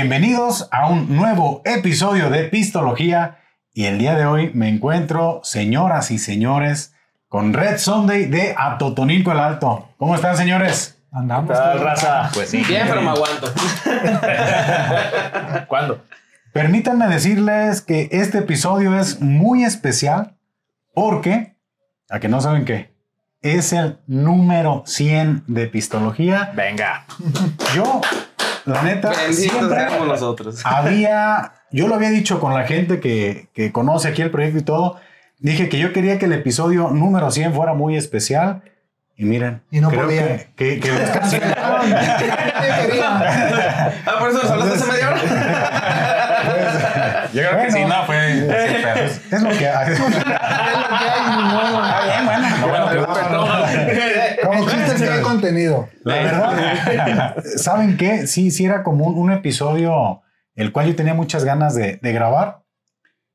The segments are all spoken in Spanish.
Bienvenidos a un nuevo episodio de Pistología y el día de hoy me encuentro, señoras y señores, con Red Sunday de Atotonilco el Alto. ¿Cómo están, señores? Andamos. tal, raza? Pues sí. Bien, pero me aguanto. ¿Cuándo? Permítanme decirles que este episodio es muy especial porque, a que no saben qué, es el número 100 de Pistología. Venga. Yo, la neta, siempre nosotros. había, yo lo había dicho con la gente que, que conoce aquí el proyecto y todo, dije que yo quería que el episodio número 100 fuera muy especial. Y miren, Y no creo podía. que, que, que los casi- Ah, por eso hablaste hace media hora. Yo creo que Bueno. sí, no, fue. sí, pero- es lo que hay. Está bien, bueno. Lo bueno que Como chiste La verdad, ¿saben qué? Sí, sí era como un, un episodio el cual yo tenía muchas ganas de, de grabar.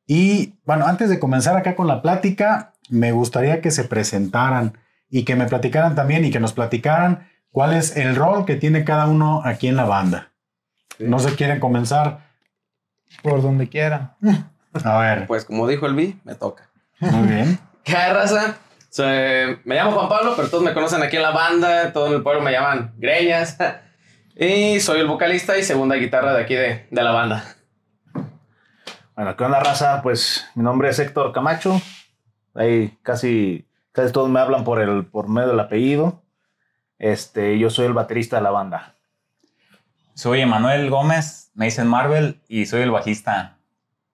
Y bueno, antes de comenzar acá con la plática, me gustaría que se presentaran y que me platicaran también y que nos platicaran cuál es el rol que tiene cada uno aquí en la banda. No se quieren comenzar. Por donde quieran. A ver, Pues como dijo el B, me toca. muy bien. ¿Qué raza? Soy- me llamo Juan Pablo, pero todos me conocen aquí en la banda. Todo en el pueblo me llaman Greñas. Y soy el vocalista y segunda guitarra de aquí de, de la banda. Bueno, ¿qué onda, raza? Pues mi nombre es Héctor Camacho. Ahí casi, casi todos me hablan por, el, por medio del apellido. Este, yo soy el baterista de la banda. Soy Emanuel Gómez, me dicen Marvel y soy el bajista.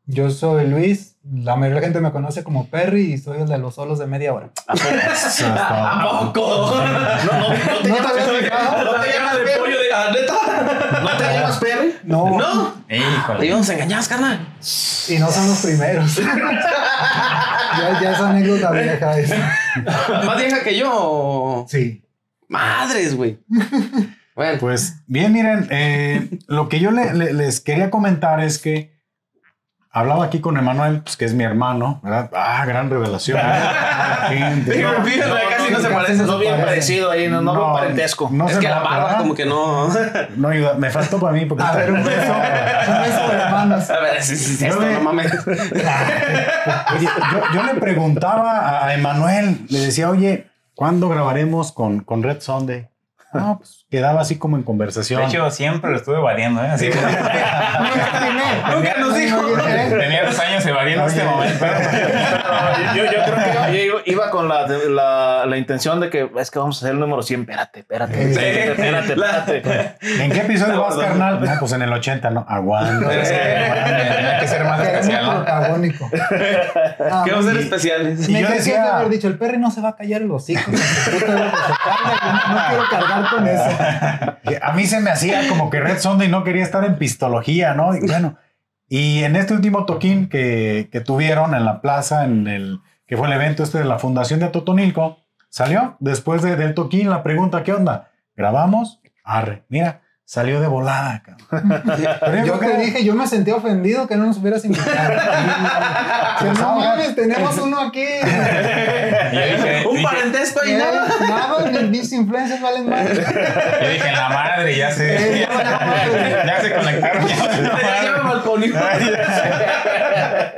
Yo soy Luis. La mayoría de la gente me conoce como Perry y soy el de los solos de media hora. Eso es todo. ¿A poco? No, no, no te ¿No te llamas fijado? ¿No te llamas de pollo de ah, neta? ¿No te llamas Perry? No. ¿No? Te Híjole. íbamos engañados, carnal. Y no son los primeros. ya, ya es anécdota vieja esa. Más vieja que yo. Sí. Madres, güey. Bueno, Pues bien, miren, eh, lo que yo le- le- les quería comentar es que hablaba aquí con Emanuel, pues, que es mi hermano, ¿verdad? Ah, gran revelación. Gente, Fíjate, no, fíjate, casi no se casi parece. no No bien parecido ahí, no, no, No. parentesco. no es se que la barba ¿verdad? como que no. No ayuda, me faltó para mí porque A ver, un beso. Un beso de hermanos. A ver, sí, sí, sí, esto, Yo le- no mames. Oye, yo, yo le preguntaba a Emanuel, le decía, oye, ¿cuándo grabaremos con, con Red Sunday? No, pues quedaba así como en conversación. De hecho, siempre lo estuve evadiendo, ¿eh? Así que Nunca nos dijo. tenía dos años evadiendo este Oye. Yo, yo creo que yo iba con la, la, la intención de que es que vamos a hacer el número 100. Espérate, espérate, Sí. espérate, espérate, espérate. ¿En qué episodio vas, carnal? No, pues en el 80, no, aguanta. Tenía que ser más especial, ¿no? protagónico. ¿Qué vamos a ser Y- especiales? y Me yo decía- de haber dicho, el Perry no se va a callar el hocico. No quiero cargar con eso. a mí se me hacía como que Red Sunday no quería estar en pistología, ¿no? Y bueno, y en este último toquín que, que tuvieron en la plaza, en el que fue el evento este de la Fundación de Totonilco, salió después de- del toquín la pregunta, ¿qué onda? ¿Grabamos? Arre, mira, salió de volada, cabrón. Pero Yo te dije, yo me sentí ofendido que no nos hubieras invitado. Que no mames, tenemos uno aquí. Dije, Un parentesco y Eh, nada. Nada, ni mis influencias valen más. yo dije, la madre, ya se, Eh, ya, se conectaron. Ya,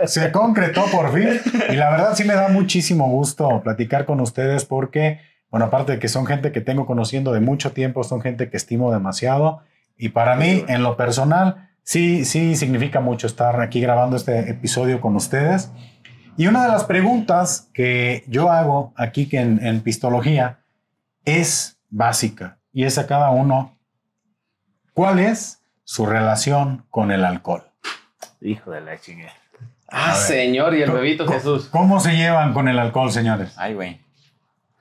se concretó por fin. Y la verdad sí me da muchísimo gusto platicar con ustedes porque, bueno, aparte de que son gente que tengo conociendo de mucho tiempo, son gente que estimo demasiado. Y para mí, en lo personal, sí, sí significa mucho estar aquí grabando este episodio con ustedes. Y una de las preguntas que yo hago aquí que en, en Pistología es básica y es a cada uno, ¿cuál es su relación con el alcohol? Hijo de la chingada. Ah, señor, y el bebito Jesús. ¿Cómo se llevan con el alcohol, señores? Ay, güey.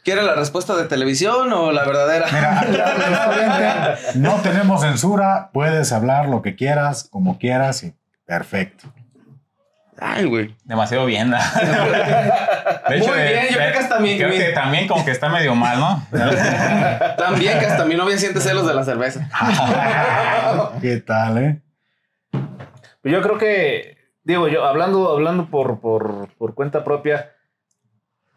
¿Quiere la respuesta de televisión o la verdadera? Mira, no tenemos censura, puedes hablar lo que quieras, como quieras y perfecto. Ay, güey. Demasiado bien. ¿no? De Muy bien, yo creo que hasta mi- Creo mi- que también como que está medio mal, ¿no? También que hasta mi novia siente celos de la cerveza. ¿Qué tal, eh? Pues yo creo que, digo, yo hablando, hablando por, por, por cuenta propia,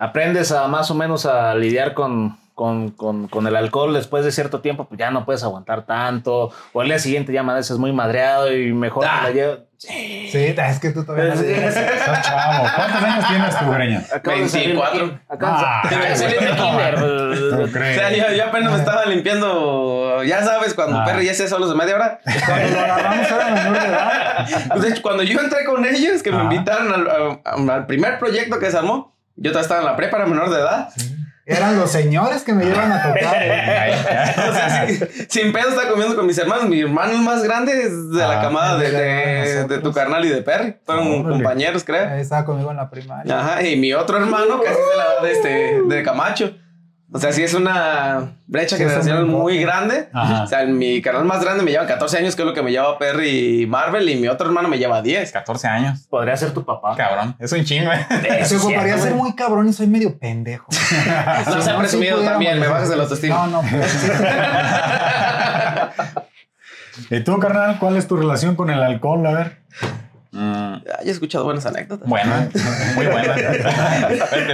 aprendes a más o menos a lidiar con, con, con, con el alcohol después de cierto tiempo, pues ya no puedes aguantar tanto. O al día siguiente ya amaneces muy madreado y mejor Ah. te la llevas. Sí, es que tú todavía no llegas. Estás chavo. ¿Cuántos años tienes tú, de 24. ki- acabas de- Ah, salir de kinder. No O sea, yo, yo apenas me estaba limpiando, ya sabes, cuando Ah. Perry ya se solos de media hora. Cuando lo agarramos era menor de edad. De hecho, cuando yo entré con ellos, que me Ajá. invitaron al, al primer proyecto que se armó, yo todavía estaba en la prepa, era menor de edad. Eran los señores que me llevan a tocar. O sea, sin, sin pedo estaba comiendo con mis hermanos. Mi hermano más grande es de la Ah, camada de, de tu carnal y de Perry. Fueron compañeros, creo. Ahí estaba conmigo en la primaria. Ajá, y mi otro hermano casi es de la de, este, de Camacho. O sea, sí es una brecha Sí, es un generacional muy grande. Ajá. O sea, mi canal más grande me lleva 14 años, que es lo que me lleva Perry y Marvel, y mi otro hermano me lleva 10. 14 años. Podría ser tu papá. Cabrón. Es un chingo, eh. Se ocuparía ser muy cabrón y soy medio pendejo. No, se ha sí presumido también, me bajas de la autoestima. No, no, sí. ¿Y tú, carnal, cuál es tu relación con el alcohol? A ver. Mm, Ah, Yo he escuchado buenas anécdotas. buena, muy buena.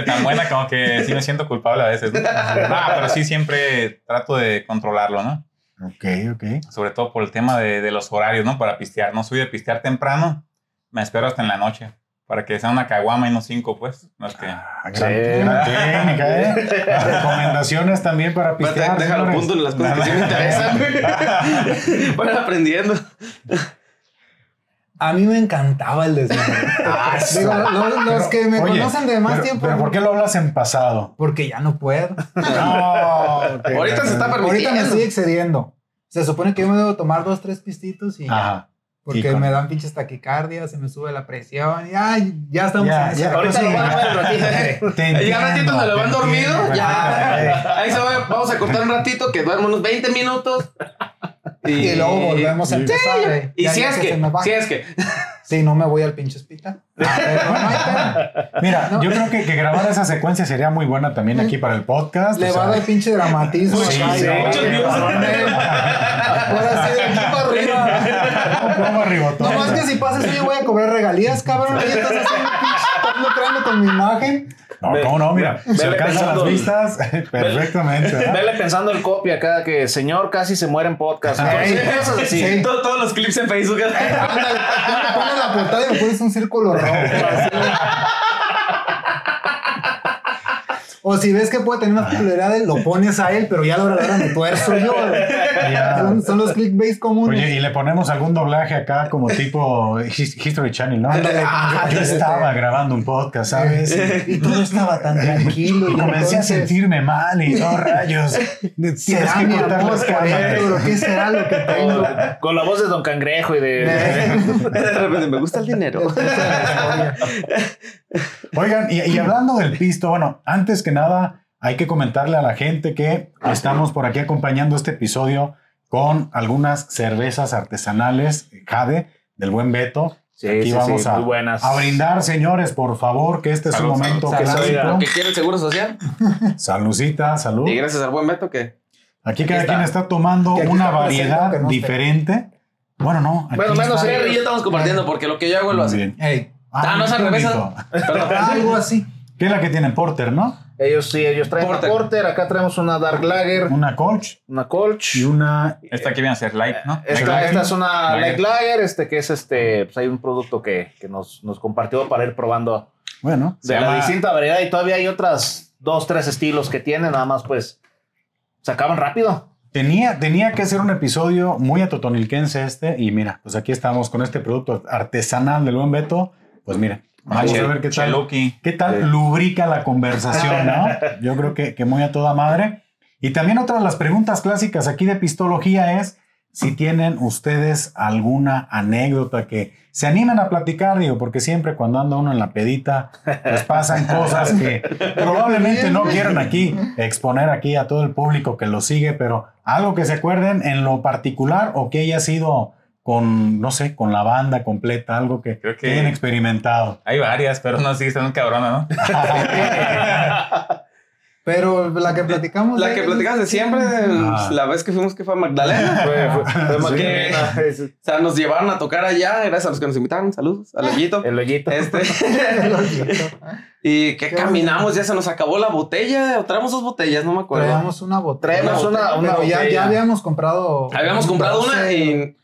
Tan buena como que sí me siento culpable a veces. ¿no? Ah, pero sí siempre trato de controlarlo, ¿no? Ok, ok. Sobre todo por el tema de, de los horarios, ¿no? Para pistear. No soy de pistear temprano, me espero hasta en la noche. Para que sea una caguama y no cinco, pues. No es que... Ah, gran, Sí. gran técnica, ¿eh? Recomendaciones también para pistear. Déjalo punto en las cosas que sí me interesan. Van aprendiendo. A mí me encantaba el desmadre. Ah, Digo, los, los que me Oye, conocen de más pero- tiempo. Pero ¿por qué lo hablas en pasado? Porque ya no puedo. No, ok. Ahorita se está Ahorita me permitiendo. estoy excediendo. Se supone que yo me debo tomar dos, tres pistitos y ya. Ajá. Porque me dan pinches taquicardias, se me sube la presión y ay, ya estamos Ya, en ese ya, Ahorita Sí. lo van a ver un ratito. Y ya entiendo, ratito se lo van dormido. entiendo, Ya. Ahí se va. Vamos a cortar un ratito, que duerme unos 20 minutos. Y luego volvemos a Sí. empezar. eh. Y Ya- si es se que, me va. si es que. Sí, no me voy al pinche hospital. No pedo. Mira, No. yo creo que, que grabar esa secuencia sería muy buena también aquí para el podcast. Le va a dar pinche dramatismo. Sí, acá, sí, y no, muchos cabrones. Ahora sí, de aquí para arriba. ¿cómo pongo ribotón? No más que si pasas, oye, voy a cobrar regalías, cabrón. Ahí estás haciendo pinche, estás lucrando con mi imagen. No, ¿cómo no? Mira, se Vele alcanzan las vistas perfectamente. ¿verdad? Vele pensando el copy acá que señor casi se muere en podcast. Ey, Cosas así. sí. Todos, todos los clips en Facebook. Pones la portada y me pones un círculo rojo. O si ves que puede tener más popularidad, lo pones a él, pero ya a la hora me tuerzo yo. Son, son los clickbaits comunes. Oye, y le ponemos algún doblaje acá como tipo His- History Channel, ¿no? Ah, yo este, estaba grabando un podcast, ¿sabes? Y todo estaba tan tranquilo. Y comencé a sentirme mal y no rayos. Tienes ¿Será que cortar las cámaras. ¿Qué será lo que tengo? Con, con la voz de Don Cangrejo y de. De repente me gusta el dinero. Oigan, y, y hablando del pisto, bueno, antes que nada, hay que comentarle a la gente que estamos por aquí acompañando este episodio con algunas cervezas artesanales Jade del buen Beto. Sí, aquí sí, vamos sí, a, muy buenas. a brindar, señores, por favor, que este es Salud, un momento salud, salud. clásico. ¿Que quiere el seguro social? Saludcita, salud. Y gracias al buen Beto que. Aquí cada Aquí quien está. tomando Que una variedad no diferente. Bueno, no. aquí Bueno, menos está. él. Perry y yo estamos compartiendo porque lo que yo hago lo hace. bien. Ey, Ah, no es al revés. Perdón. algo así. ¿Qué es la que tienen? Porter, ¿no? Ellos sí, ellos traen Porter. una Porter. Acá traemos una Dark Lager, Una Colch una Colch. y una Esta aquí viene a ser light, ¿no? Esta, es una Lager. Light Lager, este que es este, pues hay un producto que, que nos, nos compartió para ir probando Bueno, de la llama- distinta variedad y todavía hay otras dos, tres estilos que tienen, nada más pues se acaban rápido. tenía, tenía que ser un episodio muy atotonilquense este. Y mira, pues aquí estamos con este producto artesanal del buen Beto. Pues mira, vamos a ver qué tal. ¿Qué tal Sí. lubrica la conversación, no? Yo creo que, que muy a toda madre. Y también otra de las preguntas clásicas aquí de Pistología es si tienen ustedes alguna anécdota que se animan a platicar, digo, porque siempre cuando anda uno en la pedita, pues pasan cosas que probablemente no quieran aquí exponer aquí a todo el público que lo sigue, pero algo que se acuerden en lo particular o que haya sido con, no sé, con la banda completa, algo que, Creo que- hayan experimentado. Hay varias, pero no, sí, están cabrona, ¿no? Pero la que platicamos. La de- que platicamos de siempre, Ah. la vez que fuimos que fue a Magdalena. Fue, fue, fue Sí. Magdalena, es- O sea, nos llevaron a tocar allá, gracias a los que nos invitaron. Saludos al hoyito. el hoyito. Este. y que Qué caminamos, ya se nos acabó la botella. O traemos dos botellas, no me acuerdo. Traíamos una botella. Traemos una- una Pero ya, botella. ya habíamos comprado. Habíamos comprado una 12. y.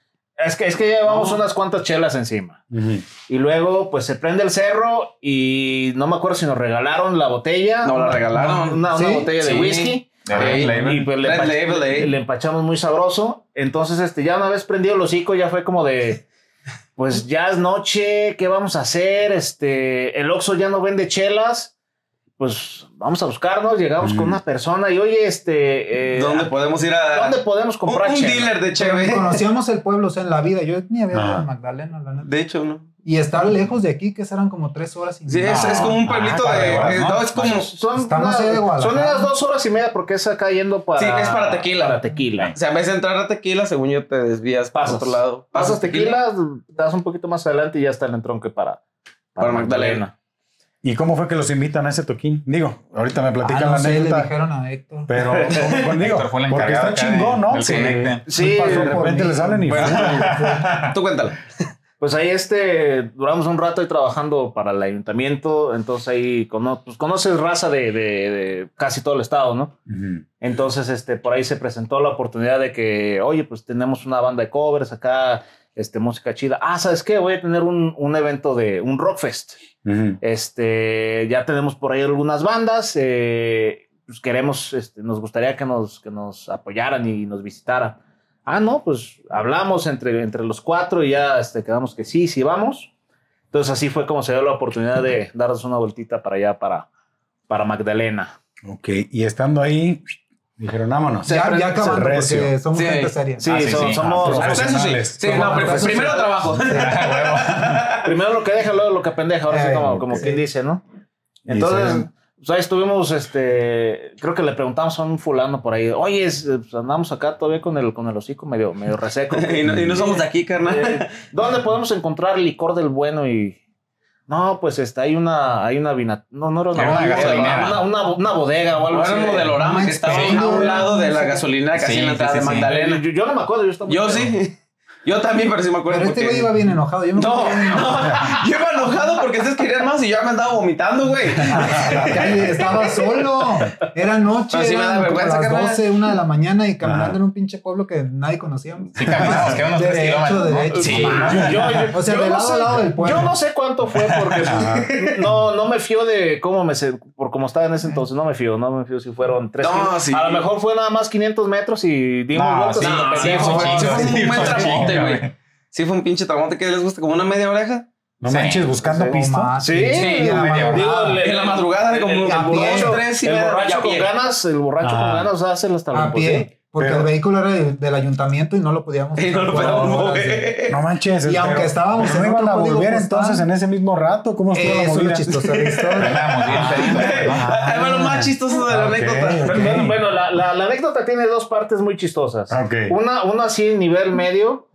Es que, es que llevamos No. unas cuantas chelas encima. Ujú. Y luego, pues se prende el cerro y no me acuerdo si nos regalaron la botella. Nos la regalaron. Una, una ¿Sí? botella de Sí. whisky. De Red Label. Y pues le, empach- Label, eh. le empachamos muy sabroso. Entonces, este, ya una vez prendido el hocico, ya fue como de. Pues ya es noche, ¿qué vamos a hacer? Este, el Oxxo ya no vende chelas. Pues vamos a buscarnos. Llegamos con Mm. una persona y, oye, este. eh, ¿Dónde podemos ir a.? ¿dónde podemos un, comprar un chela? dealer de cheve. conocíamos el pueblo, o sea, en la vida. Yo ni había ido Ah. a Magdalena, la neta. De hecho, no. Y estar lejos de aquí, que serán como tres horas y Sí, es, media. es como un pueblito Ah, de. para eh, ¿no? no, es como. Son, Estamos una- ahí de son Guadalajara. unas dos horas y media porque es acá yendo para. Sí, es para tequila. Para tequila. O sea, en vez de entrar a tequila, según yo, te desvías para Pasas. otro lado. Pasas tequila, te das un poquito más adelante y ya está el entronque para, Para Magdalena. ¿Y cómo fue que los invitan a ese toquín? Digo, ahorita me Ah, platican no la sé, le anécdota. dijeron a Héctor. Pero, ¿cómo- digo? Héctor fue el Porque está chingón, ¿no? Sí. Sí, Pasó, de repente le salen y Bueno. Tú cuéntalo. Pues ahí este, duramos un rato ahí trabajando para el ayuntamiento, entonces ahí cono- pues, conoces raza de, de- de casi todo el estado, ¿no? Ujú. Entonces, este, por ahí se presentó la oportunidad de que, oye, pues tenemos una banda de covers acá, este, música chida. Ah, ¿sabes qué? Voy a tener un, un evento de un Rockfest. Ujú. Este, ya tenemos por ahí algunas bandas. eh, pues queremos, este, nos gustaría que nos, que nos apoyaran y nos visitaran. Ah, no, pues hablamos entre, entre los cuatro y ya este, quedamos que sí, sí vamos. Entonces así fue como se dio la oportunidad de darnos una vueltita para allá, para, para Magdalena. Ok, y estando ahí, dijeron, vámonos. ya, ya acabando, porque somos Sí. gente seria. Sí, Ah, sí, son- sí. somos... Ah, Ah, sí. profesionales. Sí, Somos no, pr- profesionales. primero trabajo. Primero lo que deja, luego lo que pendeja, ahora sí Eh, como, como sí. quien dice, ¿no? Entonces, se- pues ahí estuvimos, este, creo que le preguntamos a un fulano por ahí, oye, es- pues andamos acá todavía con el, con el hocico medio, medio reseco. y, no, y no somos de aquí, carnal. Eh, ¿Dónde podemos encontrar licor del bueno y no, pues este, hay una, hay una vina, no, no era una, Era una bodega, gasolinera. una, una, una bodega o algo así. un modelorama que estaba a un lado de la gasolina casi Sí, en la entrada sí, de. Magdalena. Yo, yo no me acuerdo, yo estaba Yo sí. Yo también, pero sí me acuerdo. Pero este porque- güey iba bien enojado. Yo me No, acuerdo bien enojado. no, yo iba enojado porque ustedes querían más y yo ya me andaba vomitando, güey. Estaba solo. Era noche. Pero sí me da eran como vergüenza, las carnal. 12, una de la mañana y caminando Ajá. en un pinche pueblo que nadie conocíamos. Sí, caminamos, que eran unos kilómetros. ¿no? derecho. Sí. Yo, yo- O sea, yo de no lado sé, a lado del pueblo. Yo no sé cuánto fue porque pues, no, no me fío de cómo me se- por cómo estaba en ese entonces, no me fío, no me fío si fueron tres No, kilómetros. sí. A lo mejor fue nada más 500 metros y dimos No, vueltas No, sí, sí fue un buen tramote, güey. Sí fue un pinche tramote que les gusta, como una media oreja. No Sí. manches, buscando Sí. pisto. Más, Sí, la madrugada. Digo, En la madrugada era como el, un el borracho, tres y el borracho con ganas, el borracho Ah. con ganas hace imposible. pie. Porque Pero- el vehículo era de- del ayuntamiento y no lo podíamos Y no lo mover. No manches. Y pero- aunque estábamos pero en no iban otro a volver postal. entonces en ese mismo rato. ¿Cómo estuvo la Eso es movida? chistoso de la historia. Pedidos. Ah, lo más chistoso de la ok, anécdota. ok. Pero, bueno, bueno, la, la- la anécdota tiene dos partes muy chistosas. Ok. Una, una así nivel medio,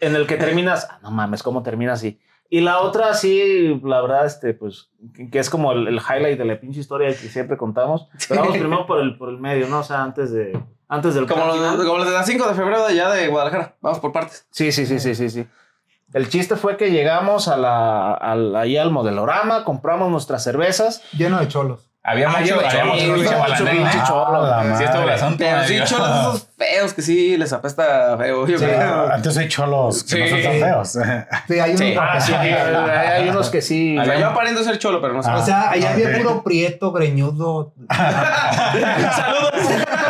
en el que terminas, ah, no mames, ¿cómo termina así? Y la otra así, la verdad, este, pues, que, que es como el, el highlight de la pinche historia que siempre contamos. Pero vamos primero por el, por el medio, ¿no? O sea, antes de, antes del Como los, como los de las 5 de febrero de allá de Guadalajara. Vamos por partes. Sí, sí, sí, sí, sí, sí. El chiste fue que llegamos a la, al- ahí al modelorama, compramos nuestras cervezas. Lleno de cholos. Había Ah, mucho, cholo. Ah, la Sí. Pero sí, cholos esos feos que sí les apesta feo. Yo Sí. creo. Ah, Entonces hay cholos que no son Sí. tan feos. Sí, hay unos Sí. Ah, sí, hay, hay unos que sí. O sea, yo aparento ser cholo, pero no sé. Ah. O sea, allá ok. había puro prieto, greñudo. Tatuado.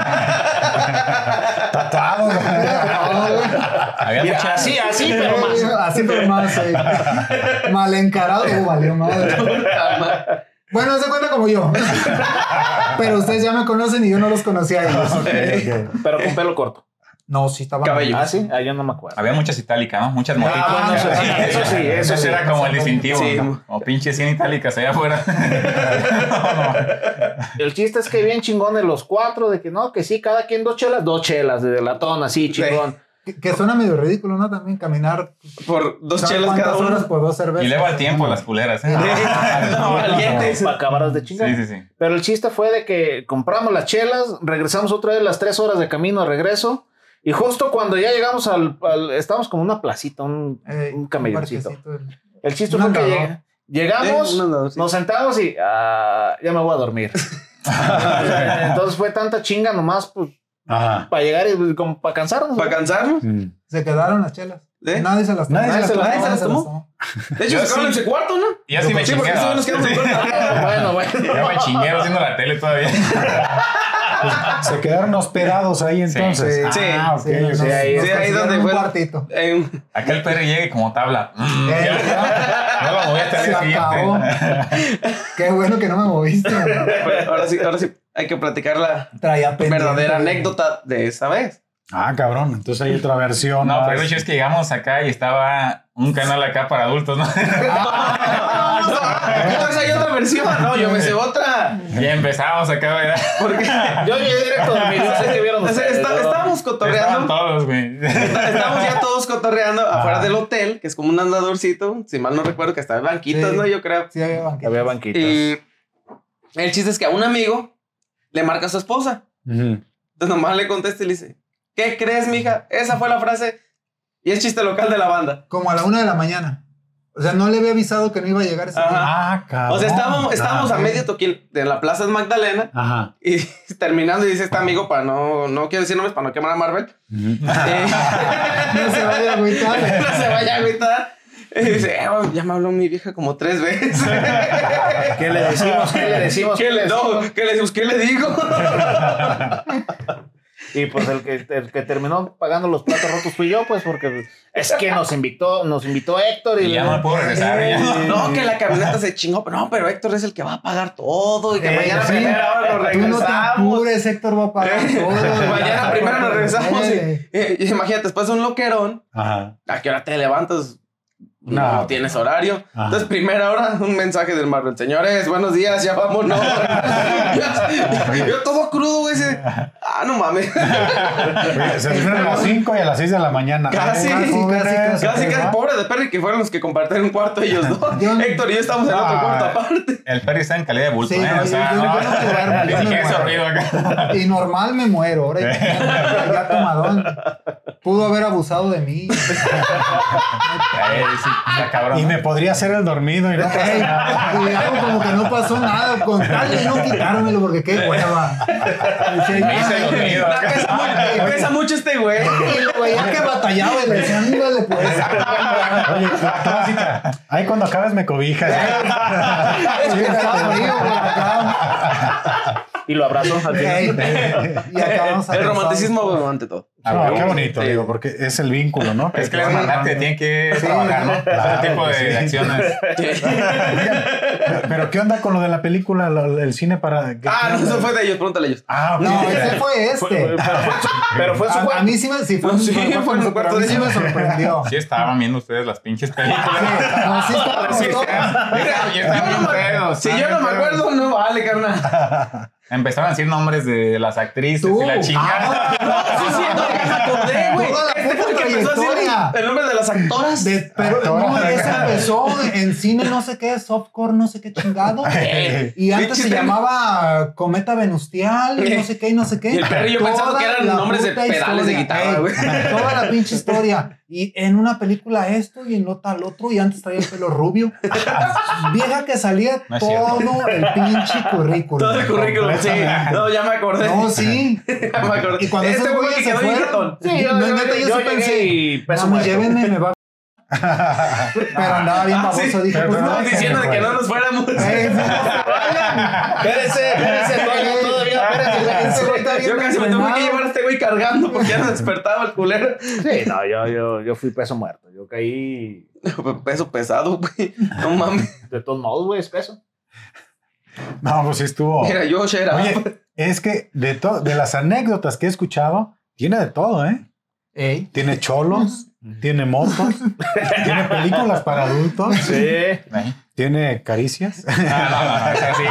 Había Mira, mucha- así, así, pero más. Así, pero más. eh, mal encarado. Valió madre. Bueno, se cuenta como yo. Pero ustedes ya me conocen y yo no los conocía a ellos. Pero con pelo corto. No, sí estaba. Cabello. Ah, sí, ah, yo no me acuerdo. Había muchas itálicas, ¿no? Muchas motitas. Ah, bueno, eso sí, eso sí, eso era como el distintivo. Sí. ¿no? O pinches 100 itálicas allá afuera. El chiste es que bien chingón de los cuatro, de que no, que sí, cada quien dos chelas, dos chelas de latón, así chingón. Que, que suena medio ridículo, ¿no? También caminar. Por dos ¿sabes chelas cada uno. horas por dos cervezas? Y luego al tiempo, las culeras, ¿eh? no, valientes. Para acabar de chingar. Sí, sí, sí. Pero el chiste fue de que compramos las chelas, regresamos otra vez las tres horas de camino de regreso. Y justo cuando ya llegamos al. al- estábamos como en una placita, un, Eh, un camelloncito. parquecito, el- El chiste Un fue que lleg- llegamos, Eh, un andador, sí. nos sentamos y ah, ya me voy a dormir. Entonces fue tanta chinga nomás pues, Ajá. para llegar y pues, como para cansarnos. Para cansarnos. Mm. Se quedaron las chelas. ¿Eh? Nadie se las tomó. Nadie se las- nadie se las tomó. De hecho, se quedaron en ese cuarto, ¿no? Y así me Sí, porque chingué. eso nos quedamos en cuarto. bueno, bueno. Yo me chingué haciendo la tele todavía. Se quedaron hospedados ahí entonces. Sí. Ah, ok, Sí, no, ok. Sí, ahí- sí, ahí donde un fue el- cuartito. Acá el perro llegue como tabla. Mm, Eh, ya. No lo el Se día acabó. Qué bueno que no me moviste. ahora sí, ahora sí hay que platicar la Traía verdadera anécdota de esa vez. Ah, cabrón. Entonces hay otra versión. No, más. pero el hecho es que llegamos acá y estaba un canal acá para adultos, ¿no? Entonces hay otra versión. No, yo me sé otra. Y empezamos acá, ¿verdad? Porque Yo llegué directo a dormir. No sé qué vieron o sea, ustedes, está- ¿no? estábamos Estaban cotorreando. todos, güey. Estábamos ya todos cotorreando afuera Ah. del hotel, que es como un andadorcito. Si mal no recuerdo, que estaba en banquitas, Sí. ¿no? Yo creo. Sí, había banqueta. Había banquitas. Y el chiste es que a un amigo le marca a su esposa. Entonces nomás le contesta y le dice, ¿qué crees, mija? Esa fue la frase. Y es chiste local de la banda. Como a la una de la mañana. O sea, no le había avisado que no iba a llegar ese Ajá. día. Ah, cabrón. O sea, estábamos, estábamos a medio toquín de la Plaza de Magdalena Ajá. y terminando y dice este amigo para no, no quiero decir nombres para no quemar a Marvel. Eh, No se vaya a agüitar. no se vaya a agüitar. Y dice, "Eh, ya me habló mi vieja como tres veces. ¿Qué le decimos? ¿Qué le decimos? ¿Qué le, no, ¿qué le decimos? ¿Qué le digo? Y pues el que, el que terminó pagando los platos rotos fui yo, pues porque es que nos invitó, nos invitó Héctor y, Y ya no me puedo regresar. No, que la camioneta se chingó, pero no, pero Héctor es el que va a pagar todo y que Eh, mañana sí. primera hora nos Tú no te regresamos. apures, Héctor va a pagar todo. mañana primero nos regresamos. Y, y- y imagínate, después de un loquerón, Ajá. ¿a qué hora te levantas? No, tienes horario. Ajá. Entonces, primera hora, un mensaje del Marvel. Señores, buenos días, ya vámonos. yo, yo todo crudo, güey. Ah, no mames. Se reunieron a las 5 y a las 6 de la mañana. Casi, Ay, casi, casi, Casi, casi, pobre de Perry, que fueron los que compartieron un cuarto ellos dos. Yo- Héctor y yo estamos en otro Ah. cuarto aparte. El Perry está en calidad de bulto, Sí, ¿eh? no, o sea, yo- yo- no, no. Y normal me muero. Ahora ya, ya tomadón. Pudo haber abusado de mí. Sí, cabrón. Y me podría hacer el dormido y no pasa nada. y hago como que no pasó nada. Con tal de no quitármelo, porque qué hueva. Dice, Me hice "Ay, dormido. La pesa, mucho, pesa mucho este güey. Y el güey ya que batallaba y le decía, ándale pues. Oye, la clásica. Ahí cuando acabes me cobijas. Sí, está frío por acá. y lo abrazó al final. Y acabamos El abrazados. romanticismo ante todo. Ah, No, qué bonito, Sí. digo, porque es el vínculo, ¿no? Es que la hermandad que tiene que trabajar, ¿no? claro Ese tipo de sí. acciones. Pero ¿qué onda con lo de la película, lo- el cine para... Ah, no, eso fue de ellos, pregúntale a ellos. Ah, ok. No, ese fue este. Fue- pero, fue su, pero fue su a, a cuarto. mí sí me, sí fue, No, sí, fue, fue en un cuarto sí me sorprendió. Sí estaban viendo ustedes las pinches películas. No, sí Sí, estaban Si yo no me acuerdo, no vale, carnal. Empezaron a decir nombres de las actrices y la chingada. Ah, Sí, sí, acordé, güey. Toda la Este fue el que puta empezó a decir trayectoria. el nombre de las actoras. De- pero no, ese empezó en cine no sé qué, softcore, no sé qué chingado. Y antes se llamaba Cometa Venustial, y no sé qué, y no sé qué. Y el yo pensando que eran la nombres de pedales de guitarra, ey, güey. Toda la pinche historia. Y en una película esto y en otra el otro, y antes traía el pelo rubio. Vieja que salía No cierto. todo el pinche currículum. Todo el currículum, sí. No, ya me acordé. No, sí. Ya me acordé. Y cuando este esos güeyes se fueron. Sí, yo, no, yo- neta, yo, yo sí pensé, y muerto. llévenme, me va. Pero andaba bien Ah, baboso, sí. dije, Pero pues no, no, Estamos diciendo de que no nos fuéramos. No. Espérense, espérense, Yo casi me tuve que llevar a este güey cargando porque ya no despertaba el culero. Sí, no, yo, yo, yo fui peso muerto. Yo caí Peso pesado, güey. No mames. de todos modos, güey, es peso. No, pues sí estuvo. Mira, yo, Shera. Oye, es que de, to- de las anécdotas que he escuchado, tiene de todo, ¿eh? Ey, Tiene cholos, tiene motos, tiene películas para adultos, Sí. ¿Eh? Tiene caricias. Ah, no, no, no, esa sí.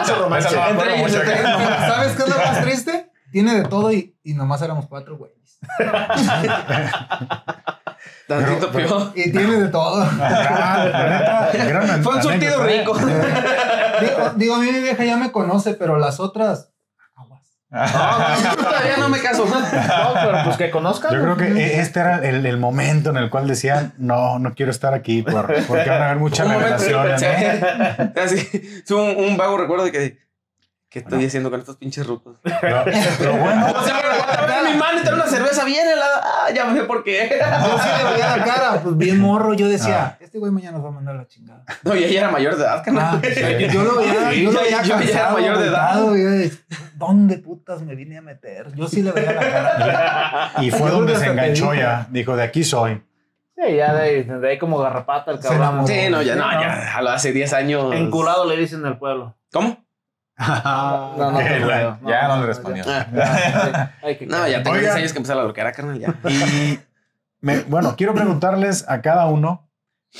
Mucho romance. Esa no me acuerdo Entre ellos, mucho. entre ellos. ¿Sabes qué es lo más triste? tiene de todo y, y nomás éramos cuatro güeyes. Tantito Pero- peor. Y tiene de todo. Ah, Fue un surtido rico. ¿eh? digo, digo, a mí mi vieja ya me conoce, pero las otras. No, todavía no me caso. No, pero pues que conozcan. Yo creo que e- este era el, el momento en el cual decían, no, no quiero estar aquí por- porque van a haber muchas Un revelaciones. ¿no? así, es un, un vago recuerdo de que, ¿qué estoy haciendo con estos pinches rucos? Lo, lo bueno, O sea, mi mano y trae una cerveza bien helada. Ah, ya me sé por qué. Yo sí le veía la cara, pues bien morro. Yo decía, este güey mañana nos va a mandar la chingada. No, y ella era mayor de edad, carnal. Ah, yo lo veía, yo lo veía yo ya era mayor de edad. ¿Dónde putas me vine a meter? Yo sí le veía la cara. y fue Yo donde se enganchó ya. Dijo, de aquí soy. Sí, ya de ahí, de ahí como garrapata el cabrón. Sí, no, ya, no, ya, hace 10 años. Enculado le dicen en el pueblo. ¿Cómo? No, no, Qué te bueno. creo. Ya no le respondió. Ah, Ya, No, ya tengo Oigan. 10 años que empecé a la loquera, carnal, ya. Y me- bueno, quiero preguntarles a cada uno,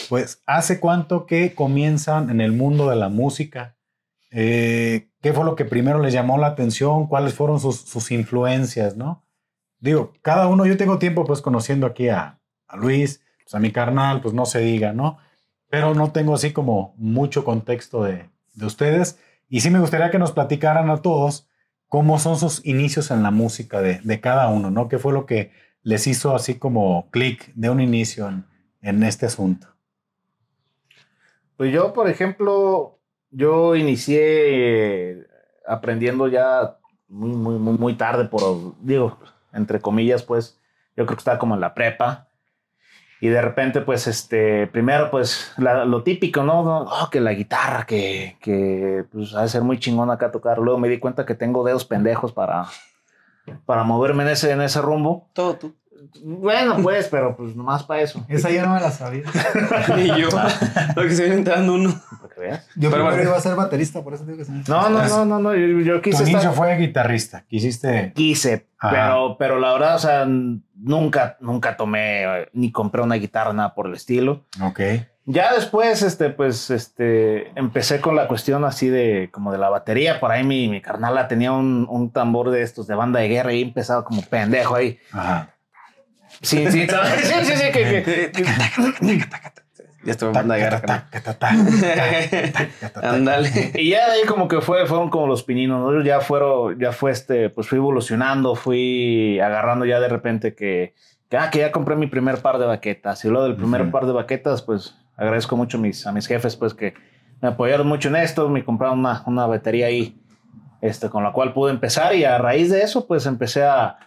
pues, ¿hace cuánto que comienzan en el mundo de la música? Eh, ¿Qué fue lo que primero les llamó la atención? ¿Cuáles fueron sus, sus influencias, no? Digo, cada uno, yo tengo tiempo pues conociendo aquí a, a Luis, pues, a mi carnal, pues no se diga, ¿no? Pero no tengo así como mucho contexto de, de ustedes. Y sí me gustaría que nos platicaran a todos cómo son sus inicios en la música de, de cada uno, ¿no? ¿Qué fue lo que les hizo así como clic de un inicio en, en este asunto? Pues yo, por ejemplo, yo inicié eh, aprendiendo ya muy, muy, muy, muy tarde, por, digo, entre comillas, pues, yo creo que estaba como en la prepa. Y de repente, pues, este, primero, pues, la- lo típico, ¿no? Oh, que la guitarra, que, que, pues, ha de ser muy chingón acá tocar. Luego me di cuenta que tengo dedos pendejos para, para moverme en ese, en ese rumbo. Todo tú. Bueno, pues, pero pues nomás para eso. Esa yo no me la sabía. Y yo, lo que se viene entrando uno. Veas. Yo Pero primero bueno. iba a ser baterista, por eso digo que sí. No, no, no, no, no. Yo, yo Tu quise inicio estar... fue guitarrista, quisiste... quise, Ajá. pero, pero la verdad, o sea, nunca, nunca tomé eh, ni compré una guitarra, nada por el estilo. Ok. Ya después, este, pues, este, empecé con la cuestión así de, como de la batería. Por ahí mi, mi carnala tenía un, un tambor de estos de banda de guerra y empezaba como pendejo ahí. Ajá. Sí, sí, sí, sí, sí, que, que- Ya estuve en banda de guerra. Ándale. Y ya de ahí como que fue, fueron como los pininos, ¿no? Ya fueron, ya fue este, pues fui evolucionando, fui agarrando ya de repente que, que, ah, que ya compré mi primer par de baquetas. Y luego del primer par de baquetas, pues agradezco mucho a mis, a mis jefes, pues que me apoyaron mucho en esto, me compraron una, una batería ahí, este, con la cual pude empezar y a raíz de eso, pues empecé a,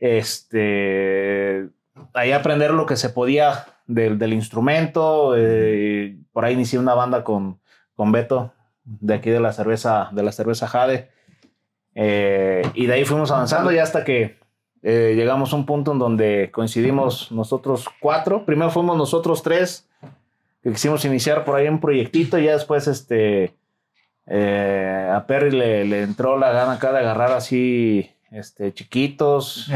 este, ahí aprender lo que se podía del, del instrumento. eh, por ahí inicié una banda con, con Beto, de aquí de la cerveza, de la cerveza Jade. Eh, y de ahí fuimos avanzando ya hasta que eh, llegamos a un punto en donde coincidimos nosotros cuatro. Primero fuimos nosotros tres, que quisimos iniciar por ahí un proyectito y ya después este, eh, a Perry le, le entró la gana acá de agarrar así este, chiquitos.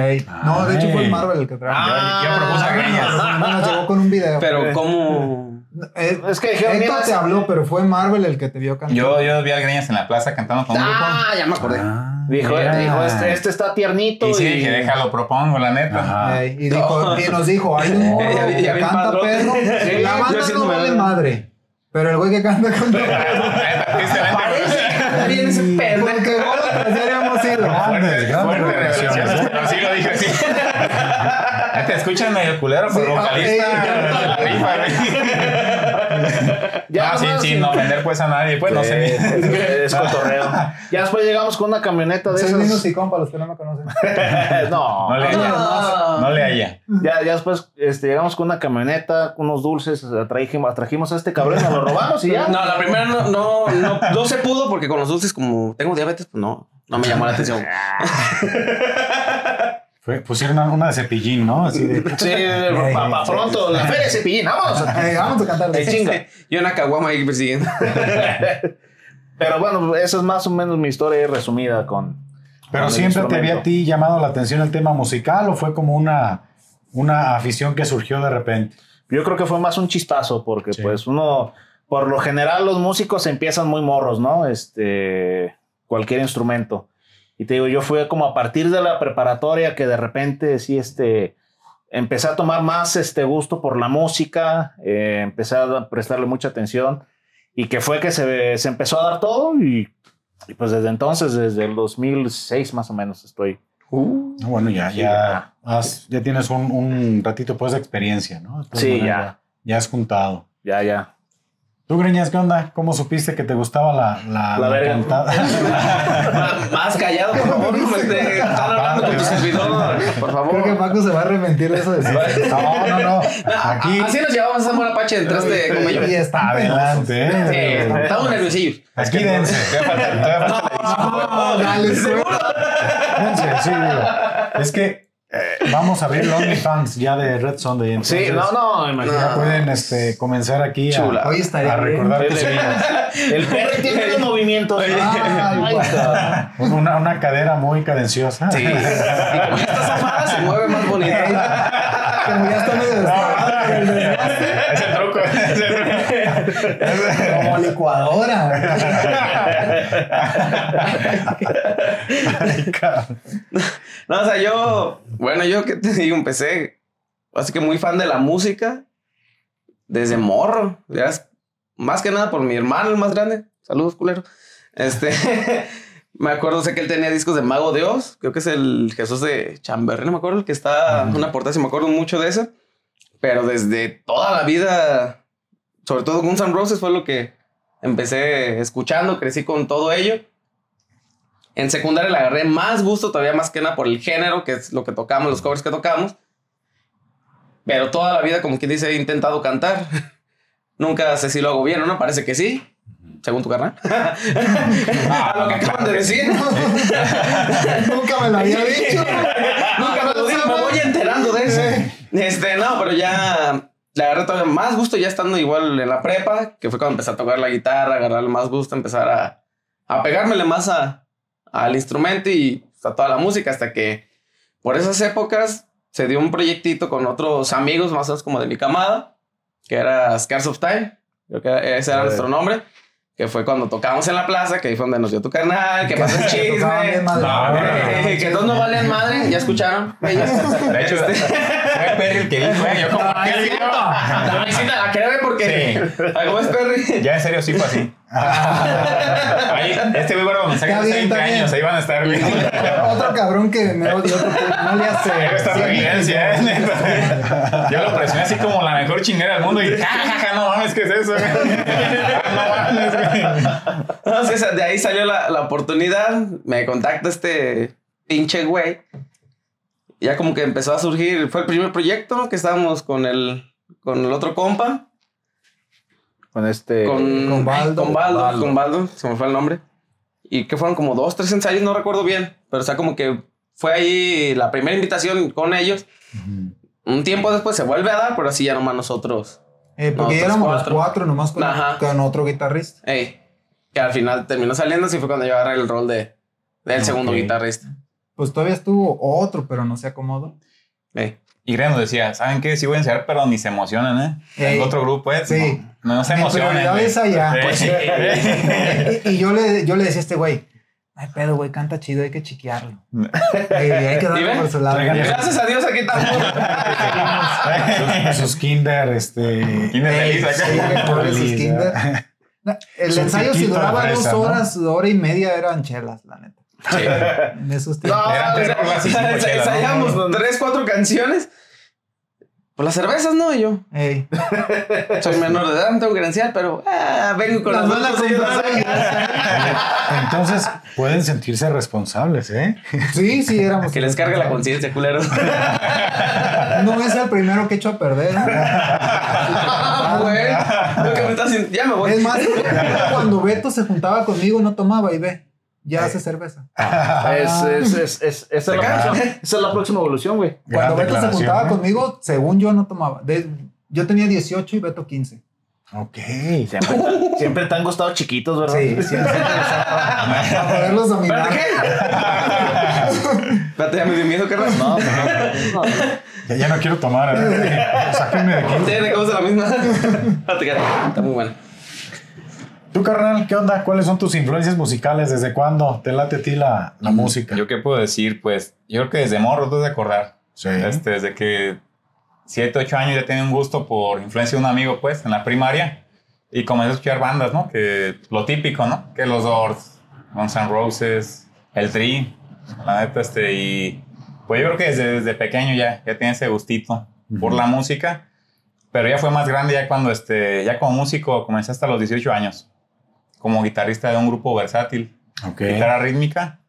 No, de hecho fue el Marvel el que trajo. Yo- yo propuse a Greñas. No, nos llegó con un video. Pero, ¿cómo? Eh, Es que dijeron, Héctor mira, te habló, pero fue Marvel el que te vio cantar. Yo, yo vi a Greñas en la plaza cantando con un grupo. Ah, ya me acordé. Ah, dijo, mira. dijo este, este está tiernito. Y sí, y- que déjalo, propongo, la neta. Y, dijo, y nos dijo, hay un que canta padrón. perro. Sí, la banda no vale madre. Pero el güey que canta canta perro. Tristemente, Parece bien ese pendejo. Porque vos deberíamos ir. Grandes, grandes Fuerte revelaciones, revelaciones, pero sí lo dije así. Ya Te escuchan medio culero, pero Sí, vocalista Ya No, sin, sin ofender pues a nadie, pues no sé. es, es cotorreo. Ya después llegamos con una camioneta de Soy esas. Linus y compa, los que no me conocen. no, No le haya. Ah. No le haya. Ya, ya después este, llegamos con una camioneta, unos dulces, atrajimos, atrajimos a este cabrón, nos lo robamos y ya. No, la primera no, no, no, no se pudo porque con los dulces, como tengo diabetes, pues no, no me llamó la atención. Fue- pusieron una, una de cepillín, ¿no? Así de. Sí, para pronto, la feria de cepillín. Ey, vamos a cantar. Ey, chinga. Yo en la caguama ahí persiguiendo. Pero bueno, esa es más o menos mi historia resumida con. Pero con siempre te había a ti llamado la atención el tema musical o fue como una, una afición que surgió de repente. Yo creo que fue más un chispazo, porque Sí. pues uno, por lo general, los músicos empiezan muy morros, ¿no? Este, cualquier instrumento. Y te digo, yo fui como a partir de la preparatoria que de repente sí, este, empecé a tomar más este gusto por la música, eh, empecé a prestarle mucha atención y que fue que se, se empezó a dar todo y, y pues desde entonces, desde el 2006 más o menos estoy. Ah, Bueno, ya, ya, has- ya tienes un, un ratito pues de experiencia, ¿no? Sí, ya. Ya has juntado. Ya, ya. ¿Tú, Greñas, qué onda? ¿Cómo supiste que te gustaba la, la, La cantada? Más callado, por favor. No me esté están hablando con tu servidor. Por Creo que favor. Paco se va a arrepentir de eso de sí. No, no, no. Aquí, Así nos llevamos a San Apache. Entraste como yo. Y están adelante. Sí, ¿eh? estamos nerviosillos. Aquí dense. Falta- No, dale, Dense, sí, digo. Es que eh, vamos a abrir el OnlyFans ya de Red Sunday. Sí, entonces no, no, imagínate. Ya pueden este, comenzar aquí a, Chula. Hoy estaría a bien. recordar tus El- vidas. El perro tiene los movimientos. Ay, Ay, cabrón. Una, una cadera muy cadenciosa. Sí. Y como ya está zafada, se mueve más bonito. Como ya está medio el desgaste, Es el truco. Como licuadora. Ay. No, o sea, yo, bueno, yo que te digo, empecé, así que muy fan de la música desde morro. Ya es- más que nada por mi hermano, el más grande. Saludos, culero. Este, me acuerdo, sé que él tenía discos de Mago de Oz. Creo que es el Jesús de Chamberlain, no me acuerdo, el que está en una portada, si me acuerdo mucho de eso. Pero desde toda la vida, sobre todo Guns N' Roses fue lo que empecé escuchando, crecí con todo ello. En secundaria le agarré más gusto, todavía más que nada por el género, que es lo que tocamos, los covers que tocamos. Pero toda la vida, como quien dice, he intentado cantar. Nunca sé si lo hago bien o no, parece que sí. Según tu carnal. A lo que acaban de decir. Nunca me lo había dicho. Nunca me lo digo, me voy enterando de eso. Este, no, pero ya le agarré todavía más gusto ya estando igual en la prepa, que fue cuando empecé a tocar la guitarra, agarrarle más gusto, empezar a, a pegármele más a, al instrumento y a toda la música, hasta que por esas épocas se dio un proyectito con otros amigos, más o menos como de mi camada, que era Scars of Time, creo que ese era nuestro nombre. Que fue cuando tocamos en la plaza, que ahí fue donde nos dio tu canal, que pasó el chisme. madre. Que todos no valían madre, ya escucharon. Ellos. De hecho, Este- fue Perry el que dijo, yo como que- sí, La visita la cree porque. ¿Cómo es Perry? Ya en serio sí fue así. Ahí, este güey, bueno, cuando Está saca bien, 30 está bien. años, ahí van a estar, güey. Otro cabrón que me que no le hace. Esta ¿eh? Neta. Yo lo presioné así como la mejor chinguera del mundo y ja, ja, ja, no mames, ¿qué es eso? No mames, güey. Entonces, de ahí salió la, la oportunidad. Me contacta este pinche güey. Ya como que empezó a surgir. Fue el primer proyecto que estábamos con el, con el otro compa. Con este. Con, con Baldo. Con Baldo, Baldo. con Baldo, se me fue el nombre. Y que fueron como dos, tres ensayos, no recuerdo bien. Pero o sea, como que fue ahí la primera invitación con ellos. Un tiempo después se vuelve a dar, pero así ya nomás nosotros. Eh, porque Nosotros ya éramos cuatro. los cuatro, nomás con, Ajá. con otro guitarrista. Ey, que al final terminó saliendo, así fue cuando yo agarré el rol de, del segundo Ok. guitarrista. Pues todavía estuvo otro, pero no se acomodó. Ey. Y Greg nos decía, ¿saben qué? Sí voy a ensayar, pero ni se emocionan, ¿eh? Ey. El otro grupo, ¿eh? Sí. No, no se emocionan. prioridad güey. es allá. Sí. Y, y yo, le, yo le decía a este güey, ay, pedo, güey, canta chido, hay que chiquearlo. Ey, hay que darle por su lado. Gracias a Dios aquí estamos. sus, sus kinder, este. Kinder feliz acá. sí, Feliz, kinder. No, El Su ensayo, si duraba dos ¿no? horas, hora y media, eran chelas, la neta. Sí. En esos tiempos. No, Eran tres o sea, rolas y cinco ensa- chelas, ¿no? ensayamos tres, cuatro canciones. Pues las cervezas, no, Y yo. Ey. Soy menor de edad, no tengo credencial, pero ah, vengo con Las. Entonces pueden sentirse responsables, ¿eh? Sí, sí, éramos. Que les cargue la conciencia, culero. No es el primero que he hecho a perder. Ah, güey. Lo que me estás Ya me voy. Es más, cuando Beto se juntaba conmigo, no tomaba y ve, ya hace cerveza. Es, es, es, es- esa, es la Acá. próxima, esa es la próxima evolución, güey. Cuando Beto se juntaba ¿eh? conmigo, según yo no tomaba. De- yo tenía 18 y Beto 15. Ok. Siempre, siempre te han gustado chiquitos, ¿verdad? Sí, sí. Para poderlos dominar. ¿Espérate qué? Espérate, ya me dio miedo, carnal. No, no, no, no. Ya, ya no quiero tomar. ¿eh? Sáquenme de aquí. Sí, de cómo es la misma. Está muy buena. ¿Tú, carnal, qué onda? ¿Cuáles son tus influencias musicales? ¿Desde cuándo te late a ti la, la música? ¿Yo qué puedo decir? Pues yo creo que desde morro, tú de acordar. Sí. Este, desde que 7, 8 años ya tenía un gusto por influencia de un amigo, pues, en la primaria. Y comencé a escuchar bandas, ¿no? Que lo típico, ¿no? Que los Doors, Guns N' Roses, el Tri, la neta, este, y pues yo creo que desde, desde pequeño ya, ya tenía ese gustito por la música. Pero ya fue más grande ya cuando, este, ya como músico comencé hasta los 18 años. Como guitarrista de un grupo versátil. Ok. Guitarra rítmica.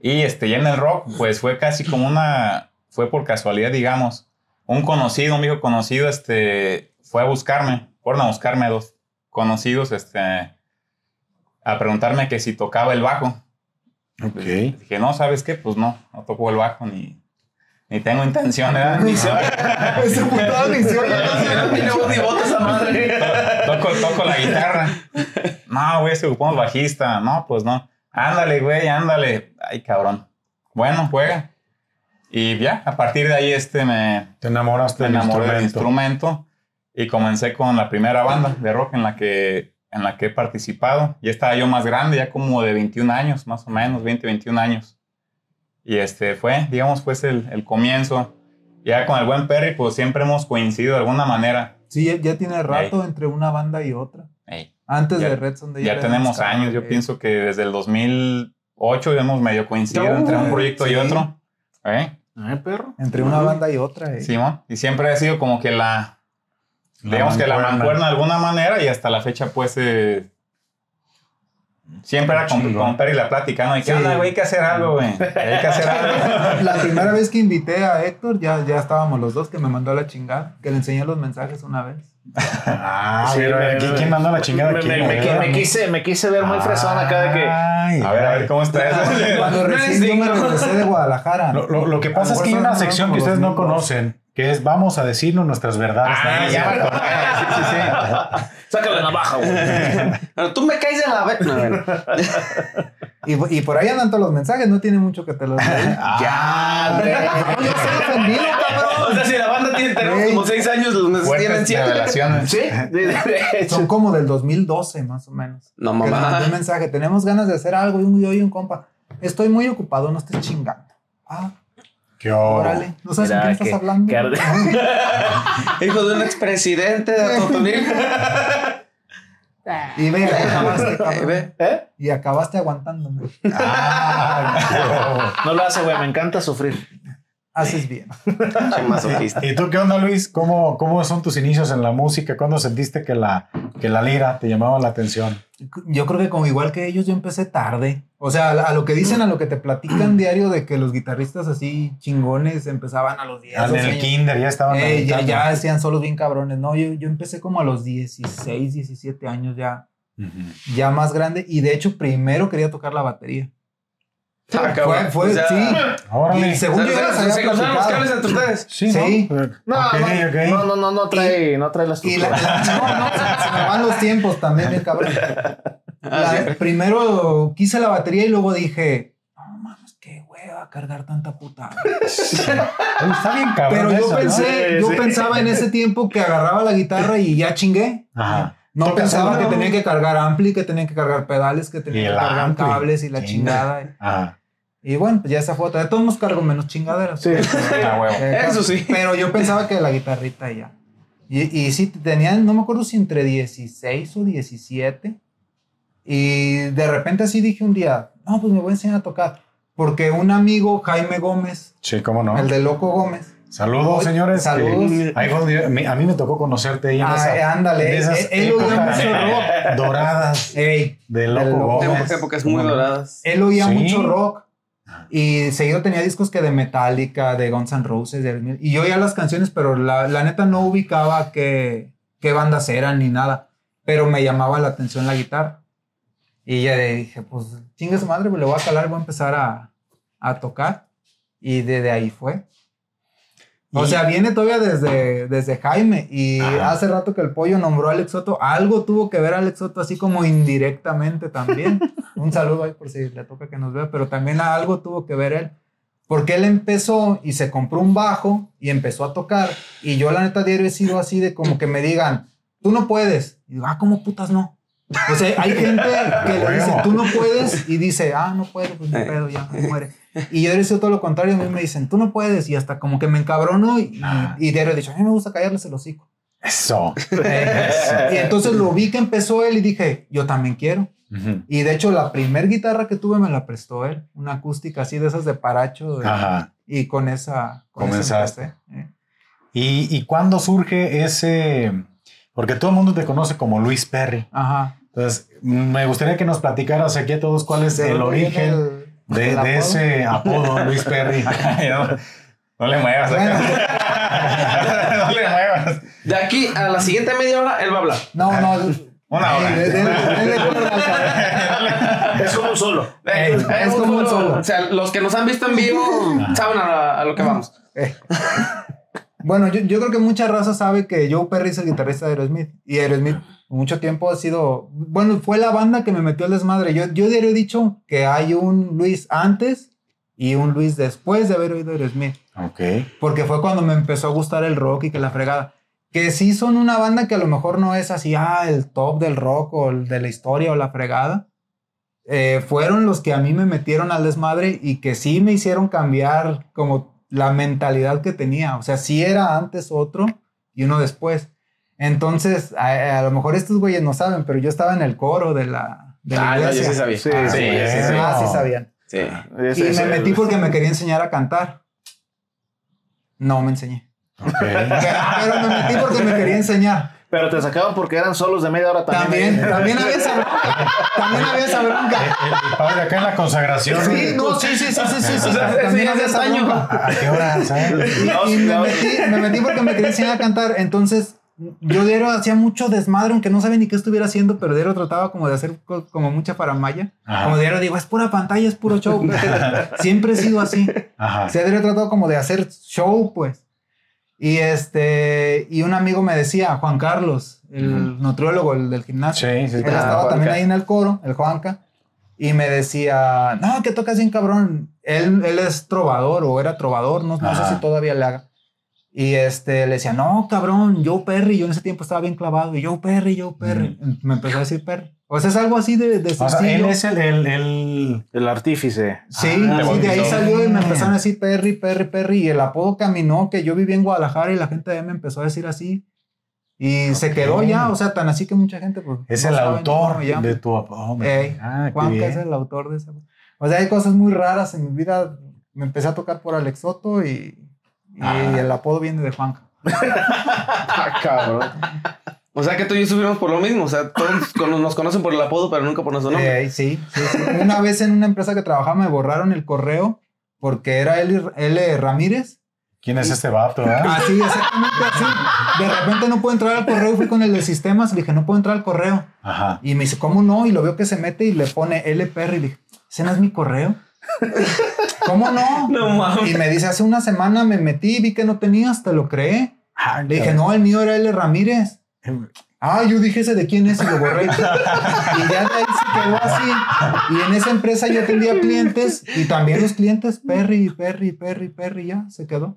Y este, ya en el rock, pues fue casi como una, fue por casualidad, digamos. Un conocido, un viejo conocido, este, fue a buscarme, fueron a buscarme dos conocidos, este, a preguntarme que si tocaba el bajo. Ok. Dije, no, ¿sabes qué? Pues no, no toco el bajo ni, ni tengo intención, ¿verdad? Ni sé- Ese putada ni se oye. No ni voz esa madre. toco, toco la guitarra. No, güey, se ocupamos bajista. No, pues no. Ándale, güey, ándale. Ay, cabrón. Bueno, juega. Y ya, a partir de ahí este me, Te enamoraste me enamoré del instrumento. instrumento y comencé con la primera banda de rock en la que, en la que he participado. Ya estaba yo más grande, ya como de 21 años, más o menos, 20, 21 años. Y este fue, digamos, pues el, el comienzo. Ya con el buen Perry, pues siempre hemos coincidido de alguna manera. Sí, ya, ya tiene rato entre una banda y otra. Ey, Antes Ya- de Red Son de ya tenemos años, yo pienso que desde el 2008 hemos medio coincidido No, entre un proyecto y sí. otro. ¿Eh? ¿Eh, perro? Entre una banda y otra. eh. Simón. Y siempre ha sido como que la, La digamos que la mancuerna. mancuerna de alguna manera y hasta la fecha pues eh, siempre era con, con Perry la plática, ¿no? Y qué Sí. onda, güey, hay que hacer algo, güey. Hay que hacer algo. La primera vez que invité a Héctor, ya, ya estábamos los dos, que me mandó a la chingada, que le enseñé los mensajes una vez. Ah, Sí, pero me- aquí, ¿quién mandó la chingada Me, me- me- me quise, me quise ver muy fresón acá de que. Ay, A ver, a ver, ¿cómo está eso? Cuando No recién yo me regresé de Guadalajara. Lo, lo- lo que pasa es que hay una sección que ustedes no 2002. conocen, que es vamos a decirnos nuestras verdades. Ah, ya. Sí, sí, sí. Sácale la navaja, güey. Pero tú me caes en la vez. No, bueno. Y, y por ahí andan todos los mensajes, no tiene mucho que te los leí. ya, hombre. No, yo estoy ofendido, cabrón. O sea, si la banda tiene tenemos como seis años, los meses tienen siete. revelaciones. Sí, de, de-. Son como del 2012, más o menos. No, mamá. un mensaje, tenemos ganas de hacer algo y un, y un compa. Estoy muy ocupado, no estés chingando. Ah, ¿Qué órale. ¿No sabes con quién estás que- hablando? que arde. Hijo de un expresidente de Atotonil. Y ve, acabaste, ve. ¿Eh? Y acabaste aguantándome. Ah, No lo hace, güey. Me encanta sufrir. Haces bien. ¿Y tú qué onda, Luis? ¿Cómo, ¿Cómo son tus inicios en la música? ¿Cuándo sentiste que la, que la lira te llamaba la atención? Yo creo que como igual que ellos, yo empecé tarde. O sea, a lo que dicen, a lo que te platican diario de que los guitarristas así chingones empezaban a los 10. Ah, en 12 el años. kinder ya estaban. Eh, ya, ya hacían solos bien cabrones. No, yo, yo empecé como a los 16, 17 años ya, ya más grande. Y de hecho, primero quería tocar la batería. Ah. Fue, fue, O sea, sí. Órale. Y según yo ya les ¿Se, había se cruzaron los platicado. cables entre ustedes? Sí, Sí. ¿no? No, no, no, no, no, no trae, no trae las Y la, la- no, no, se, se me van los tiempos también, bien cabrón. Ah, La- primero quise la batería y luego dije, no mames, qué hueva cargar tanta puta. Oye, Está bien cabrón. Pero yo eso, ¿no? pensé, Sí, yo sí. pensaba en ese tiempo que agarraba la guitarra y ya chingué. Ajá. No pensaba que tenía que cargar ampli, que tenía que cargar pedales, que Y tenía que cargar ampli. cables y la Chinga. chingada. Ajá. Y bueno, pues ya esa foto. De todos nos cargo menos chingaderas. Sí. Huevo. Eh, Eso sí. Pero yo pensaba que la guitarrita ya. Y, y sí, tenían, no me acuerdo si entre 16 o 17. Y de repente así dije un día, no, pues me voy a enseñar a tocar. Porque un amigo, Jaime Gómez, Sí, cómo no. el de Loco Gómez. Saludos, Oye, señores. saludos. que- a mí me tocó conocerte ahí en Ah, esa- eh, ándale, en esas él- él oía mucho rock. doradas Ey, de Loco Loco. Gómez. Épocas, épocas muy doradas. él oía Sí. mucho rock. Y seguido tenía discos que de Metallica, de Guns N' Roses, de- y yo oía las canciones, pero la, la neta no ubicaba qué, qué bandas eran ni nada. Pero me llamaba la atención la guitarra. Y ya dije, pues chingue su madre, pues le voy a calar, voy a empezar a, a tocar. Y desde ahí fue. O sea, viene todavía desde, desde Jaime. Y Ajá. hace rato que el pollo nombró a Alex Soto. Algo tuvo que ver Alex Soto, así como indirectamente también. Un saludo ahí por si le toca que nos vea. Pero también algo tuvo que ver él. Porque él empezó y se compró un bajo y empezó a tocar. Y yo, la neta, diario he sido así de como que me digan, tú no puedes. Y digo, ah, ¿cómo putas no? O sea, hay gente que le dice, tú no puedes, y dice, ah, no puedo, pues no pedo, ya, me muere. Y yo he sido todo lo contrario, a mí me dicen, tú no puedes, y hasta como que me encabrono, y, Ah. y diario he dicho, a mí me gusta callarles el hocico. Eso. Y entonces lo vi que empezó él y dije, yo también quiero. Ujú. Y de hecho, la primer guitarra que tuve me la prestó él, una acústica así de esas de paracho, de- Ajá. y con esa con Comenzaste. eh. ¿Y, ¿Y cuándo surge ese? Porque todo el mundo te conoce como Luis Perry. Ajá. Entonces, me gustaría que nos platicaras aquí a todos cuál es ¿De el origen el- de, ese apodo, Luis Perry. Ay, no, no le muevas. Bueno. no le muevas. De aquí a la siguiente media hora, él va a hablar. No, no. Una hora. De- de- de- de- de- Es como un solo. Ey, es como un solo. O sea, los que nos han visto en vivo saben a, a lo que vamos. Bueno, yo, yo creo que mucha raza sabe que Joe Perry es el guitarrista de Aerosmith. Y Aerosmith mucho tiempo ha sido... Bueno, fue la banda que me metió al desmadre. Yo, yo diario he dicho que hay un Luis antes y un Luis después de haber oído Aerosmith. Ok. Porque fue cuando me empezó a gustar el rock y que la fregada. Que sí son una banda que a lo mejor no es así, ah, el top del rock o el de la historia o la fregada. Eh, fueron los que a mí me metieron al desmadre y que sí me hicieron cambiar como la mentalidad que tenía. O sea, sí era antes otro y uno después. Entonces, a, a lo mejor estos güeyes no saben, pero yo estaba en el coro de la, de la Ah, no, yo iglesia. sí sabía. Sí, Ah, sí, sí, sí, sí. Ah, sí sabían. Sí. Es- Y es- me metí porque me quería enseñar a cantar. No me enseñé. Pero me metí porque me quería enseñar. Pero te sacaban porque eran solos de media hora también. También, también había esa bronca. También había esa El, bronca. el padre acá en la consagración. Sí, no, sí, sí, sí, sí, sí. sí, O sea, ese también había es esa bronca. ¿A qué hora? ¿sabes? Y, No, y me, metí, me metí porque me quería enseñar a cantar. Entonces, yo diario hacía mucho desmadre, aunque no sabía ni qué estuviera haciendo, pero diario trataba como de hacer co- como mucha faramaya. Ajá. Como diario digo, es pura pantalla, es puro show. Siempre he sido así. Ajá. O sea, diario he tratado como de hacer show, pues. Y este, y un amigo me decía, Juan Carlos, el nutriólogo, el del gimnasio. Sí, sí. Él Ah, estaba también ahí en el coro, el Juanca, y me decía, no, que tocas bien cabrón. Él, él es trovador o era trovador, no, no sé si todavía le haga. Y este, le decía, no, cabrón, Joe Perry. Yo en ese tiempo estaba bien clavado. Y Joe Perry, Joe Perry. Me empezó a decir Perry. O sea, es algo así de, de O sea, él es el, el, el- El artífice. Sí, Ah, sí, de ahí salió y me empezaron a decir Perry, Perry, Perry. Y el apodo caminó, que yo viví en Guadalajara y la gente de ahí me empezó a decir así. Y se quedó ya, o sea, tan así que mucha gente pues, es no el autor de tu apodo. Ey, ah, qué Juanca es el autor de esa. O sea, hay cosas muy raras en mi vida. Me empecé a tocar por Alex Soto y, y Ah. el apodo viene de Juanca. Ah, cabrón. O sea que tú y yo sufrimos por lo mismo. O sea, todos nos conocen por el apodo, pero nunca por nuestro nombre. Ey, sí, sí, sí. Una vez en una empresa que trabajaba me borraron el correo porque era L, L. Ramírez. ¿Quién es este vato? eh? Así, exactamente así. De repente no puedo entrar al correo y fui con el de sistemas y le dije, no puedo entrar al correo. Ajá. Y me dice, ¿cómo no? Y lo veo que se mete y le pone L. Perry. Y dije, ¿ese no es mi correo? ¿Cómo no? No mames. Y me dice, hace una semana me metí, vi que no tenías, te lo creé. Le dije, no, el mío era L. Ramírez. Ah, yo dije ese de quién es y lo borré. y ya de ahí se quedó así. Y en esa empresa yo atendía clientes y también los clientes, Perry, Perry, Perry, Perry, ya se quedó.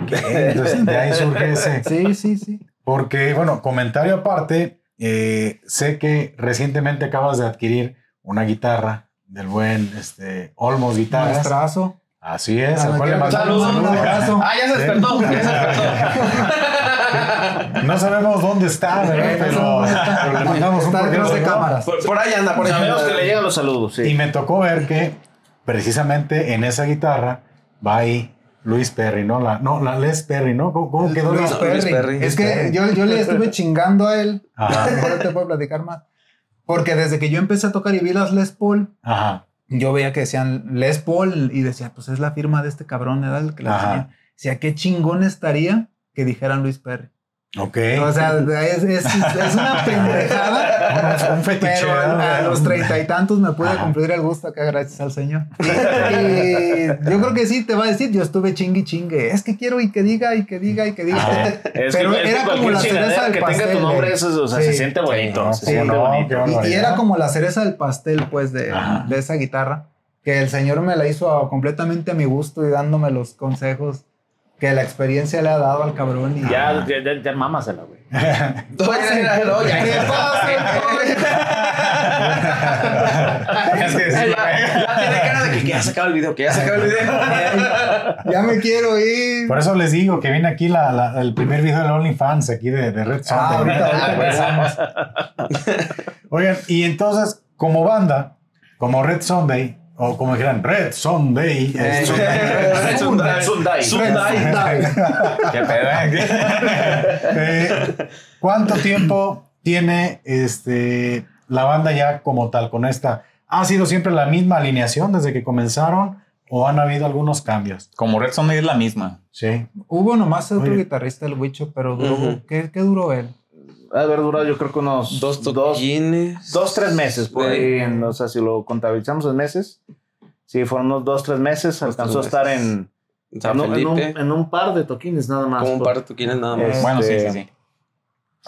Entonces, de ahí surge ese. Sí, sí, sí. Porque, bueno, comentario aparte, eh, sé que recientemente acabas de adquirir una guitarra del buen este, Olmos Guitarras. Maestrazo. Así es, Ah, saludos. abrazo. Ah, ya se despertó. Ya se despertó. No sabemos dónde está, ¿verdad? Pero, pero le mandamos un cordial de cámaras. Por, por ahí anda, por ahí Sabemos que le llegan los saludos, Y sí. me tocó ver que precisamente en esa guitarra va ahí Luis Perry, ¿no? La, no, la Les Perry, ¿no? ¿Cómo, cómo quedó Luis la- Luis Perry. Perry. Es que yo, yo le estuve chingando a él. Ajá. A lo mejor te puedo platicar más. Porque desde que yo empecé a tocar y vi las Les Paul, Ajá. yo veía que decían Les Paul y decía, pues es la firma de este cabrón, era el que la. Decía, qué chingón estaría que dijeran Luis Perry. Ok. O sea, es, es- es una pendejada. un fetiche. Pero a, a los treinta y tantos me pude Ajá. cumplir el gusto acá, gracias al Señor. Y, y yo creo que sí te va a decir, yo estuve chingue y chingue. Es que quiero y que diga y que diga y que diga. Pero que, es que era como la cereza del que pastel. tenga tu nombre, eso, o sea, Sí. se siente bonito. Sí, se siente no, bonito. Y- Y, era como la cereza del pastel, pues, de, de esa guitarra. Que el Señor me la hizo completamente a mi gusto y dándome los consejos que la experiencia le ha dado al cabrón. Y Ya, ya, ya, ya mámasela, güey. Ya, ya, no, ya. ¿Qué pasa, Tienes que Ya, decirlo, ¿eh? ya tiene cara de que, que ya se acaba el video, que ya se acaba el video. Ya me quiero ir. Por eso les digo que viene aquí la- la- el primer video de OnlyFans aquí de, de Red Son. Ah, ahorita, ahorita empezamos. Oigan, y entonces, como banda, como Red Sunday, o como dijeran Red Sunday, Eh, es- Red Sunday. Sunday. Sunday. ¿Qué pedo, eh? eh, ¿cuánto tiempo tiene este, la banda ya como tal con esta? ¿Ha sido siempre la misma alineación desde que comenzaron o han habido algunos cambios? Como Red Sunday es la misma. Sí. Hubo nomás otro Oye. guitarrista, el Huicho, pero duró. ¿qué, qué duró él? Ha haber durado yo creo que unos Dos dos, toquines. dos, tres meses por Sí. ahí. en- o sea, si lo contabilizamos en meses, sí, fueron unos dos, tres meses. Dos, Alcanzó a tres estar meses. en, San en, un, en un- en un par de toquines nada más. Como un par de toquines nada más. Es- Bueno, sí, Este, sí, sí.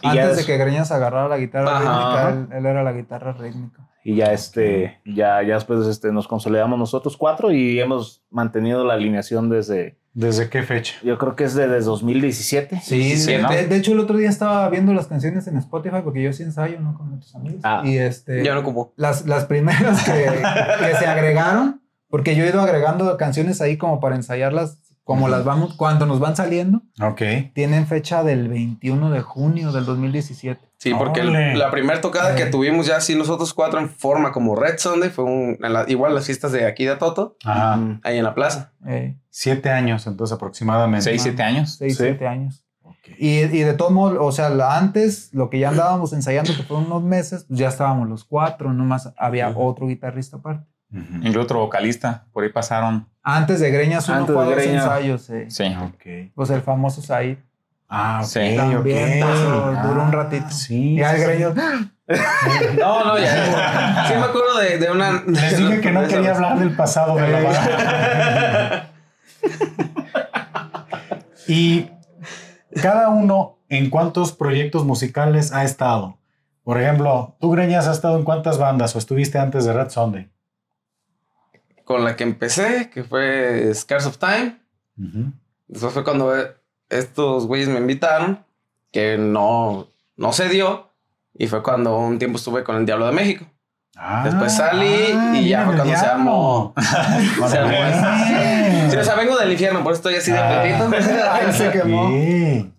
Y ya Antes de que Greñas agarrara la guitarra Ajá. rítmica, él, él era la guitarra rítmica. Y ya este, ya, ya después este, nos consolidamos nosotros cuatro y hemos mantenido la alineación desde, ¿Desde qué fecha? yo creo que es de, desde 2017. Sí, sí, de, ¿no? de- de hecho el otro día estaba viendo las canciones en Spotify porque yo sí ensayo, ¿no? Con otros amigos. Ah. Y este, Ya no como. las, las primeras que, que se agregaron, porque yo he ido agregando canciones ahí como para ensayarlas, como las vamos, cuando nos van saliendo, tienen fecha del 21 de junio del 2017. Sí, porque el- la primera tocada que tuvimos ya así nosotros cuatro en forma como Red Sunday fue un, en la- igual las fiestas de aquí de Toto, Ajá. Ahí en la plaza. Eh, Siete años, entonces aproximadamente. Seis, siete años. 6, Sí. 7 años. Y, y de todos modos, o sea, la- antes, lo que ya andábamos ensayando, que fueron unos meses, pues ya estábamos los cuatro, nomás había otro guitarrista aparte. Ujú. Y otro vocalista. Por ahí pasaron. Antes de Greñas, uno Antes fue a de los Greñas. ensayos, eh. Sí. Ok. Pues el famoso Said. Ah, ok. Sí. También ok. pasó, Ah, duró un ratito. Sí. Y al sí, Greñas, No, no, ya. Sí me acuerdo de, de una... Les dije que no quería hablar del pasado de la banda. y cada uno, ¿en cuántos proyectos musicales ha estado? Por ejemplo, tú, Greñas, has estado en cuántas bandas o estuviste antes de Red Sunday? Con la que empecé, que fue Scars of Time. Ujú. Después fue cuando estos güeyes me invitaron, que no, no se dio. Y fue cuando un tiempo estuve con el Diablo de México. Ah, Después salí ah, y ya mira, fue cuando se armó. Se armó. Sí, o sea, vengo del infierno, por eso estoy así de Ah. apretito. Ay, se quemó. Sí.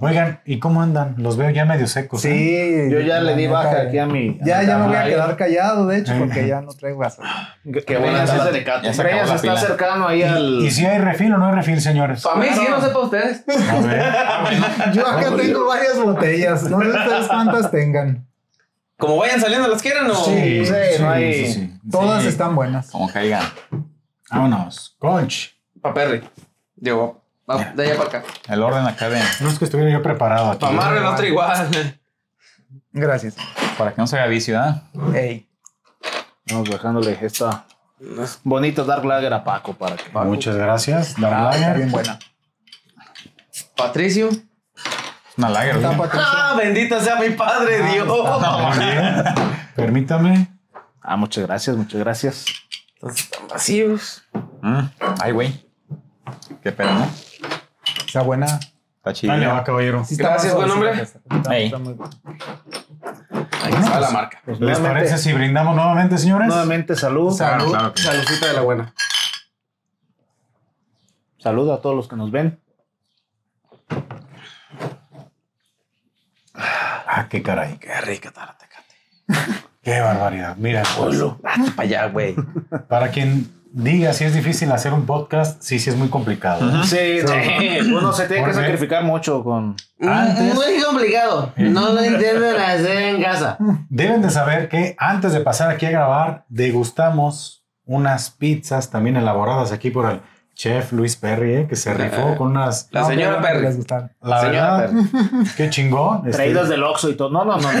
Oigan, ¿y cómo andan? Los veo ya medio secos. ¿eh? Sí. Yo ya le di baja aquí a mi. Ya, ya me voy a quedar callado, de hecho, porque ya no traigo gasolina. Qué buena de. Ya se está pila. cercano ahí ¿Y, al. y si hay refil o no hay refil, señores? Para mí sí, no sé para ustedes. A ver. Yo acá tengo varias botellas. No sé ustedes cuántas tengan. Como vayan saliendo, ¿las quieren o...? Sí, no hay- Todas Sí. están buenas. Como caigan. Vámonos. Conch. Pa' Perry. Digo, va de allá para acá. El orden acá de. No es que estuviera yo preparado aquí. Pa' Marvel, otro igual. Gracias. Para que no se haga vicio, ¿ah? Ey. Vamos dejándole esta bonita Dark Lager a Paco para que. Muchas gracias. Dark Ah, Lager. bien buena. Patricio. Una lager. ¡Ah, bendito sea mi padre, Ah, Dios! Permítame. Ah, muchas gracias, muchas gracias. Entonces, están vacíos. Mm. Ay, güey. Qué pedo, ¿no? Está buena. Está chido. Dale, va, caballero. Sí está Gracias, buen hombre. suavecita, Está, muy. Ahí está la marca. Pues ¿Les parece si brindamos nuevamente, señores? Nuevamente salud. Salud. claro que. Saludcita de la buena. Salud a todos los que nos ven. Ah, qué caray. Qué rica está la tecate. Qué barbaridad. Mira, pues, Date para allá, güey. para quien diga si es difícil hacer un podcast, sí, sí es muy complicado. ¿eh? Sí, sí. Uno se tiene que sacrificar mucho con. Antes- Muy complicado. No lo intenten hacer en casa. Deben de saber que antes de pasar aquí a grabar, degustamos unas pizzas también elaboradas aquí por el chef Luis Perry, ¿eh? que se rifó con unas... La No, señora que Perry. les gustaron. La Señora verdad, qué chingón. este, Traídas del Oxxo y todo. No, no, no. no. No,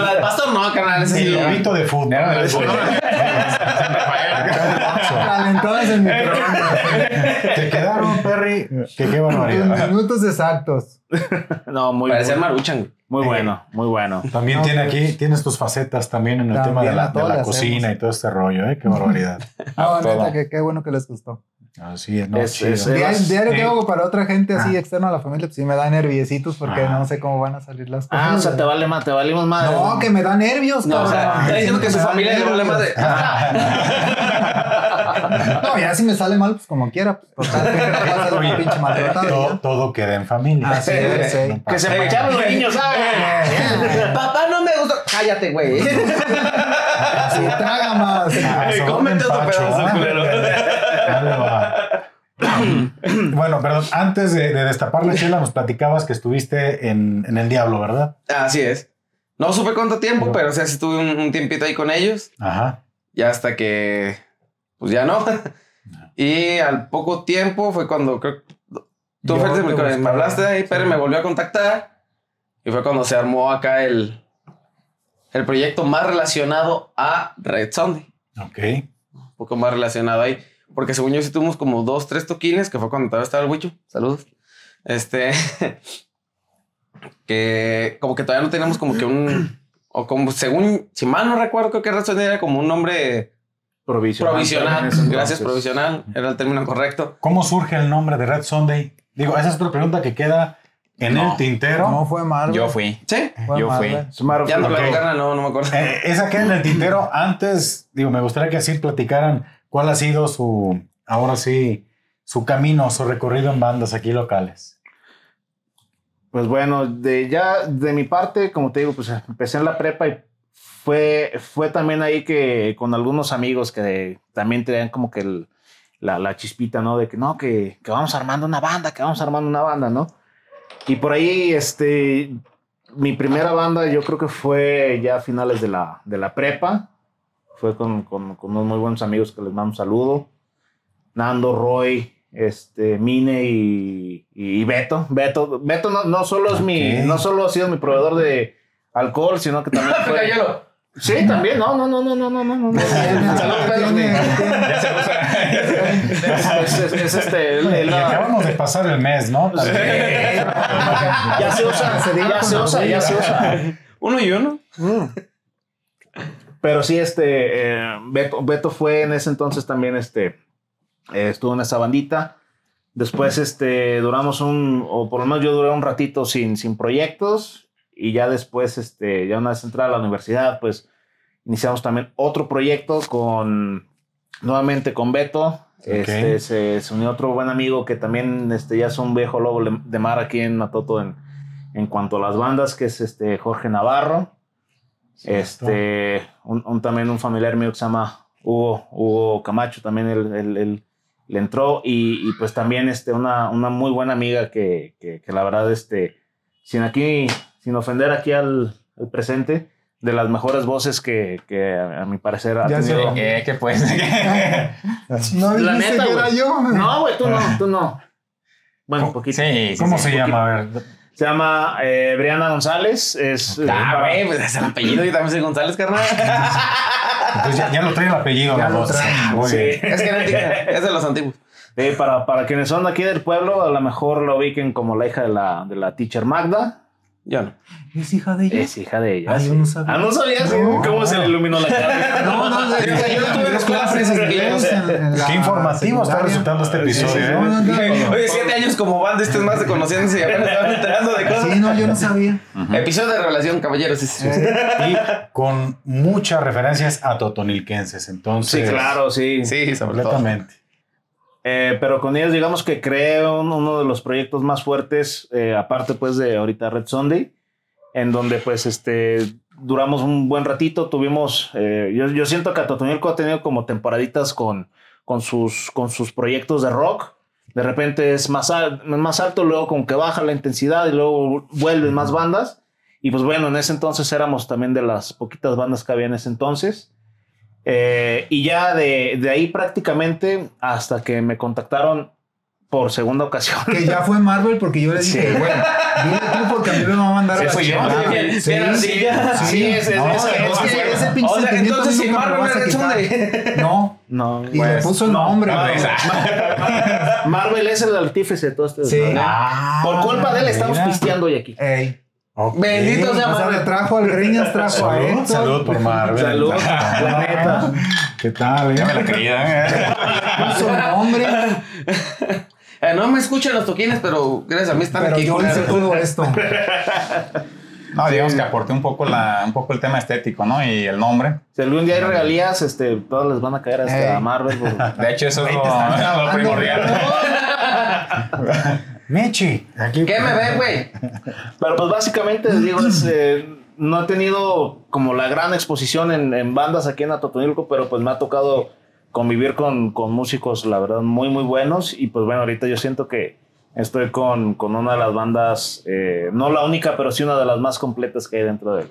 la del pastor no, carnal. Sí. el lobito de fútbol. Calentadas en microondas. Te quedaron, Perry. Que qué barbaridad. minutos exactos. No, muy, Parecía muy, Maruchan. muy bueno, muy bueno. También No, tiene pero- aquí, tienes tus facetas también en el También tema de la, de la cocina y todo este rollo, ¿eh? Qué barbaridad. Neta, que qué bueno que les gustó. Así es, no, Es- chido. es- Diario, diario que Sí. hago para otra gente así Ah. externa a la familia, pues sí me da nerviositos porque Ah. no sé cómo van a salir las cosas. Ah, o sea, te vale más, te valimos más. No, que me da nervios, No, o sea, cabrón. está diciendo que su familia le nervios. problema de. No, ya si me sale mal, pues como quiera. Pues, total, ¿qué te va a hacer un pinche maltratado? todo, todo queda en familia. Así es, sí. No Que se nada. pecharon los niños, ¿sabes? Papá no me gustó. Cállate, güey. Así, traga más. Ah, cómete otro pedazo, ¿ah? culero. Bueno, perdón, antes de, de destapar la chela, nos platicabas que estuviste en, en El Diablo, ¿verdad? Así es. No supe cuánto tiempo, pero o sea, sí estuve un, un tiempito ahí con ellos. Ajá. Ya hasta que. Pues ya no. Y al poco tiempo fue cuando creo. Tú fuiste te me, me hablaste ahí, pero sí. me volvió a contactar. Y fue cuando se armó acá el. El proyecto más relacionado a Red Sunday. Ok. Un poco más relacionado ahí. Porque según yo sí tuvimos como dos, tres toquines, que fue cuando todavía estaba el Wicho. Saludos. Este. que como que todavía no teníamos como que un. O como según, si mal no recuerdo, creo que Red Sunday era como un nombre Provisional. provisional. Gracias, provisional. Era el término correcto. ¿Cómo surge el nombre de Red Sunday? Digo, esa es otra pregunta que queda en No. el tintero. No fue Marvel. Yo fui. Sí. Fue yo fui. Marvel. Es Marvel. Ya no Ok. me carnal, no, no me acuerdo. Eh, esa queda en el tintero. Antes, digo, me gustaría que así platicaran cuál ha sido su, ahora sí, su camino, su recorrido en bandas aquí locales. Pues bueno, de ya de mi parte, como te digo, pues empecé en la prepa y fue, fue también ahí que con algunos amigos que también tenían como que el- la, la chispita, ¿no? De que no, que, que vamos armando una banda, que vamos armando una banda, ¿no? Y por ahí, este, mi primera banda yo creo que fue ya a finales de la, de la prepa. Fue con, con, con unos muy buenos amigos que les mando un saludo. Nando, Roy, este, Mine y, y Beto. Beto, Beto no, no solo es mi, no solo ha sido mi proveedor de alcohol, sino que también fue-. Sí, también. No, no, no, no, no, no, no, no. Saludos, Pedro. Ya se. Es, es- es este, acabamos de pasar el mes, ¿no? ya se usa, ya se usa, ya se usa. Uno y uno. Pero sí, este, eh, Beto, Beto fue en ese entonces también, este, eh, estuvo en esa bandita. Después, este, duramos un, o por lo menos yo duré un ratito sin, sin proyectos. Y ya después, este, ya una vez entrada a la universidad, pues iniciamos también otro proyecto con, nuevamente con Beto. Este, se, se unió otro buen amigo que también, este, ya es un viejo lobo de- de mar aquí en Matoto en, en cuanto a las bandas, que es este Jorge Navarro. Este, un, un- también un familiar mío que se llama Hugo, Hugo Camacho, también él, él- él le entró y, y pues también este, una, una muy buena amiga que, que, que la verdad, este, sin aquí, sin ofender aquí al, al presente, de las mejores voces que, que a, a mi parecer ha Ya sé. tenido. ¿Qué, qué pues? No La neta, que era güey. yo. No, güey, tú no, tú no. Bueno, un poquito. Sí, sí, ¿Cómo sí. se llama? A ver. Se llama eh, Briana González. Es, eh, Ah, güey, pues es el apellido. Yo también soy González, carnal. Entonces ya, ya lo trae el apellido. Ya la lo voz. traen. Muy Sí. es genética. Es de los antiguos. Eh, para, para quienes son de aquí del pueblo, a lo mejor lo ubiquen como la hija de la, de la teacher Magda. Yo no. ¿Es hija de ella? Es hija de ella. Ah, sí. yo no sabía. Ah, no sabías No. cómo se le iluminó la cara. No, no, no. Yo estuve en la escuela francesa, que yo no sé. Qué informativo está resultando este episodio. No, no, ¿eh? no. Oye, siete años como banda, este es más de conociéndose y apenas van enterando de cosas. Sí, no, yo no sabía. Episodio de revelación, caballeros. Sí, sí, sí. Y con muchas referencias a totonilquenses. Entonces, Sí, claro, sí. Sí, sobre todo. completamente. Eh, pero con ellos, digamos que creé un- uno de los proyectos más fuertes, eh, aparte pues de ahorita Red Sunday, en donde pues este duramos un buen ratito, tuvimos, eh, yo, yo siento que Atotonilco ha tenido como temporaditas con, con, sus, con sus proyectos de rock, de repente es más, al- más alto, luego como que baja la intensidad y luego vuelven más bandas, y pues bueno, en ese entonces éramos también de las poquitas bandas que había en ese entonces. Eh, y ya de, de ahí prácticamente hasta que me contactaron por segunda ocasión. Que ya fue Marvel porque yo le dije, Sí. bueno, dile tú porque a mí me va a mandar Sí, a la fui yo. Sí, bien ardilla. Sí, es, es- No, es que- no, es sí, que- sí, ese sí. pinche O sea, sentimiento entonces lo Marvel quitar. Sunday. No. No, Y pues, le puso el nombre. no, Marvel es el artífice de todo este Sí. Ah, Por culpa de él estamos mira. pisteando hoy aquí. Ey. Bendito sea O sea, le Marvel. trajo al Greñas, trajo a Salud, salud por Marvel. Salud, la neta. ¿Qué tal? eh? Ya me la creía. puso nombre, Eh, no me escuchan los toquines, pero gracias a mí están pero aquí. yo hice todo esto. No, digamos que aporté un poco, la, un poco el tema estético, ¿no? Y el nombre. Si algún día hay regalías, este, todas les van a caer hasta Ey. a Marvel. por- De hecho, eso es lo primordial. Michi, aquí. ¿Qué me ven, güey? Pero pues básicamente, digo, es, eh, no he tenido como la gran exposición en, en bandas aquí en Atotonilco, pero pues me ha tocado convivir con, con músicos, la verdad, muy, muy buenos. Y pues bueno, ahorita yo siento que estoy con, con una de las bandas, eh, no la única, pero sí una de las más completas que hay dentro del,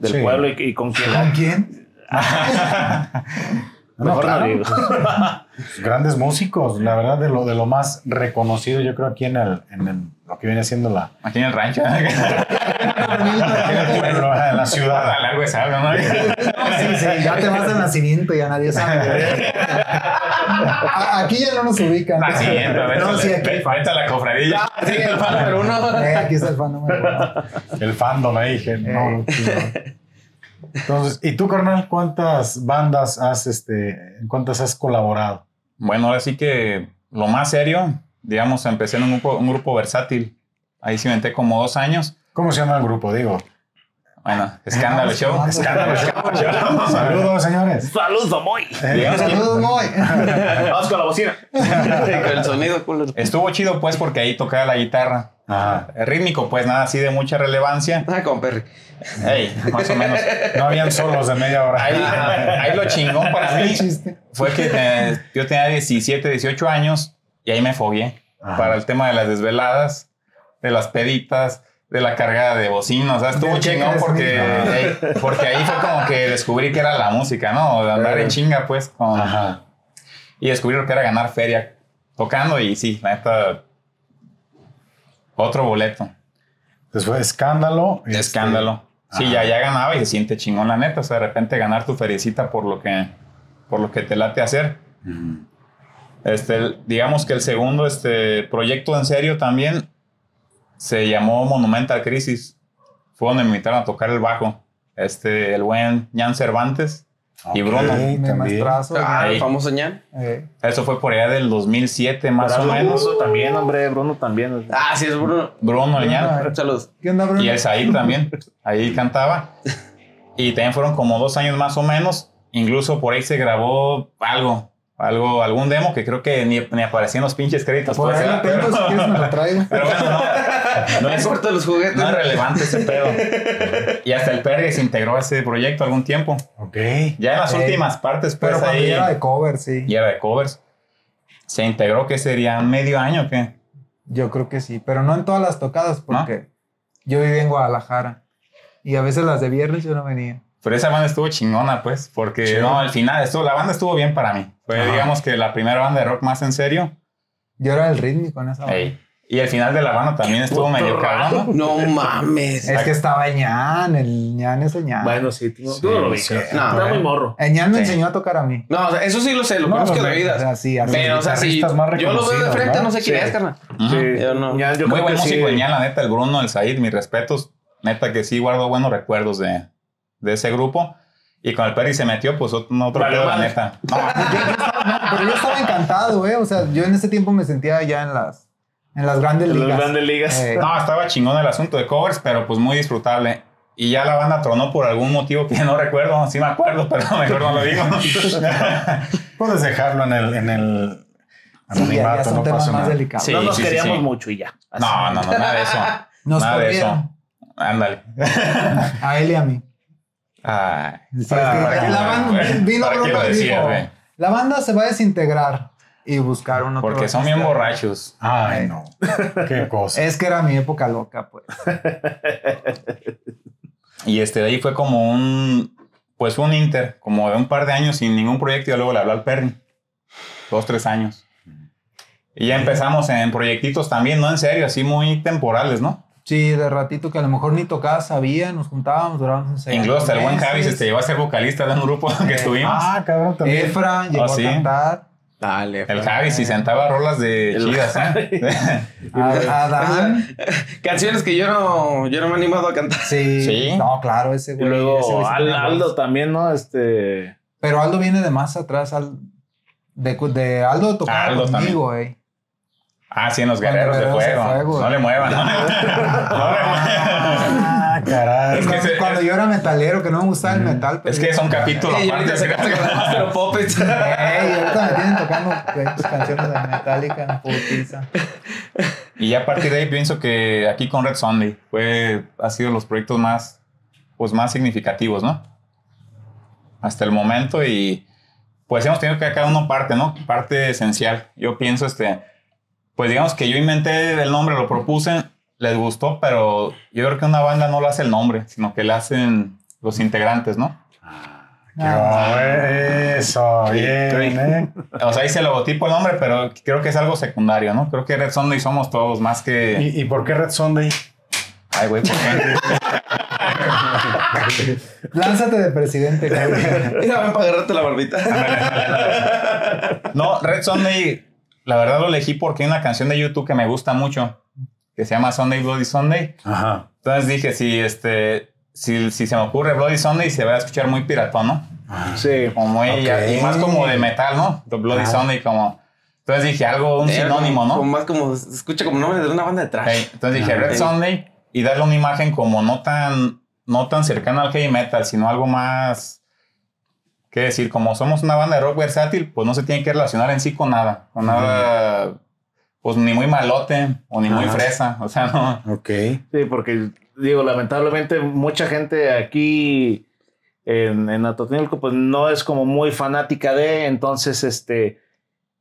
del Sí. pueblo y, y con quien... ¿Con quién? Mejor no claro. digo. Grandes músicos, la verdad, de lo, de lo más reconocido, yo creo, aquí en, el, en el- lo que viene siendo la, Aquí en el rancho. en el pueblo, en la ciudad. A largo. Sí, sí, ya te vas al nacimiento, ya nadie sabe. A- Aquí ya no nos ubican. Nacimiento, vete, No, sí, aquí vete a la cofradía. Sí, el fan número uno. Eh, aquí está el fan número uno. El fandom ahí, dije, no, sí, no. Entonces, ¿y tú, carnal, cuántas bandas has, este, en cuántas has colaborado? Bueno, ahora sí que lo más serio, digamos, empecé en un grupo, un grupo versátil. Ahí sí inventé como dos años. ¿Cómo se llama el grupo? Digo, Bueno, Escándalo Show. Escándalo Show. Saludos, señores. ¡Saludos, Moy! Saludos, Moy. Vamos con la bocina. Con el sonido, culero. estuvo chido, pues, porque ahí tocaba la guitarra. Ajá. El rítmico, pues, nada así de mucha relevancia. Ah, con Perry. Ey, más o menos. No habían solos de media hora. Ahí, ahí lo chingón para mí fue que eh, yo tenía 17, 18 años y ahí me fogué Ajá. para el tema de las desveladas, de las peditas, de la cargada de bocinas. O sea, estuvo chingón porque, porque ahí fue como que descubrí que era la música, ¿no? De andar en chinga, pues, con- Ajá. y descubrí lo que era ganar feria tocando y sí, la neta, otro boleto. Entonces fue escándalo. este, Escándalo. Sí, ajá. ya, ya ganaba y se siente chingón la neta. O sea, de repente ganar tu feriecita por lo que, por lo que te late hacer. Este, digamos que el segundo este, proyecto en serio también se llamó Monumental Crisis. Fue donde me invitaron a tocar el bajo. Este, el buen Jan Cervantes y Ok, Bruno. Mi maestrazo. Ah, el Ahí. famoso ñan. Eh, Eso fue por allá del 2007 más o Bruno menos. también, hombre, Bruno también. Ah, sí, es Bruno. Bruno, el Jan. Saludos. ¿Qué onda, Bruno? Y el Said también. Ahí cantaba. Y también fueron como dos años más o menos. Incluso por ahí se grabó algo. Algo, algún demo que creo que ni, ni aparecía en los pinches créditos. Por pues, me lo traigo. Pero bueno, no, no Me es, corto los juguetes. no es relevante ese pedo. Y hasta el Perry se integró a ese proyecto algún tiempo. Ok. Ya en las últimas partes, pues Pero cuando ahí. ya era de cover, sí. Y era de covers. Se integró que sería medio año que. Yo creo que sí, pero no en todas las tocadas porque yo vivía en Guadalajara y a veces las de viernes yo no venía. Pero esa banda estuvo chingona, pues, porque Sí. no, al final estuvo, la banda estuvo bien para mí. Fue, Ajá. digamos que la primera banda de rock más en serio. Yo era el rítmico en esa banda. Ey. Y el final de la banda también estuvo medio cabrón. ¿no? Mames. Es que estaba ñan, el ñan es el ñan. Bueno, sí, tú, tú no lo Sí, ubicas. sí. No, Está muy morro. El ñan me Sí. enseñó a tocar a mí. No, o sea, eso sí lo sé, lo No, conozco de de- vida. O sea, sí, así. Pero, o sea, más yo lo veo de frente, ¿no? no sé quién Sí. es, carnal. Sí, Yo no. Ya, yo Muy creo buen que sí. músico, el Ñan, la neta, el Bruno, el Said, mis respetos. Neta que sí guardo buenos recuerdos de, de ese grupo. Y con el Perry se metió, pues otro, otro Vale, pedo, la madre. neta. No, No, pero yo estaba encantado, ¿eh? O sea, yo en ese tiempo me sentía ya en las, en las grandes En las ligas. grandes ligas. Eh, no, estaba chingón el asunto de covers, pero pues muy disfrutable. Y ya la banda tronó por algún motivo que no recuerdo. Sí me acuerdo, pero mejor no lo digo. Puedes dejarlo en el, en el sí, ya, ya son no temas más delicados. Sí, no nos sí, queríamos sí. mucho y ya. Así. No, no, no, nada de eso. Nos nada de eso. Ándale. A él y a mí. Ay. Sí, es ¿Para- que para qué la banda se va a desintegrar y buscar un otro Porque son bien artista". borrachos. Ay, no. Qué cosa. Es que era mi época loca, pues. Y este de ahí fue como un, pues un inter, como de un par de años sin ningún proyecto y luego le habló al Perry. Dos, tres años. Y ya empezamos en proyectitos también, no en serio, así muy temporales, ¿no? Sí, de ratito que a lo mejor ni tocaba sabía, nos juntábamos, durábamos ensayando Incluso hasta el buen Javi se llevó a ser vocalista de un grupo que estuvimos. Ah, cabrón, también. Efra llegó Ah, sí. a cantar. Dale. el Javi sí sentaba rolas de El chidas, ¿eh? A- Adán. Canciones que yo no, yo no me he animado a cantar. Sí. Sí. No, claro, ese Y güey. ese luego güey. Aldo también, ¿no? Este. Pero Aldo viene de más atrás. Al... De, de Aldo tocaba Aldo conmigo, eh. Ah, sí, en los guerreros de fuego. No le muevan, ¿no? No le muevan. Ah, caray. Es que Cuando, se- cuando yo era metalero, que no me gustaba el metal. pero Es que es un capítulo Ey, ahorita se aparte. casa con Master of Puppets. Ey, ahorita me tienen tocando canciones de Metallica en putiza. Y ya a partir de ahí pienso que aquí con Red Sunday fue, ha sido los proyectos más, pues más significativos, ¿no? Hasta el momento y pues hemos tenido que cada uno parte, ¿no? Parte esencial. Yo pienso, este, pues digamos que yo inventé el nombre, lo propuse, les gustó, pero yo creo que una banda no lo hace el nombre, sino que lo hacen los integrantes, ¿no? Qué bueno, Eso, bien, ¿eh? O sea, hice el logotipo, el nombre, pero creo que es algo secundario, ¿no? Creo que Red Sunday somos todos más que... ¿Y, y por qué Red Sunday? Ay, güey, ¿por qué? Lánzate de presidente, cabrón. Mira, ven para agarrarte la barbita. No, Red Sunday, la verdad lo elegí porque hay una canción de YouTube que me gusta mucho, que se llama Sunday Bloody Sunday. Ajá. Entonces dije, si este, si, si se me ocurre Bloody Sunday, se va a escuchar muy piratón, ¿no? Sí. Como muy, Ok. y más como de metal, ¿no? The Bloody Ah. Sunday, como. Entonces dije algo, un sinónimo, Como ¿no? más como, se escucha como nombre de una banda de trash. Entonces dije Ah, Red. Sunday y darle una imagen como no tan, no tan cercana al heavy metal, sino algo más. ¿Qué decir? Como somos una banda de rock versátil, pues no se tiene que relacionar en sí con nada. Con nada, pues ni muy malote o ni muy fresa. O sea, no. Ok. Sí, porque digo, lamentablemente mucha gente aquí en, en Atotonilco pues no es como muy fanática de, entonces este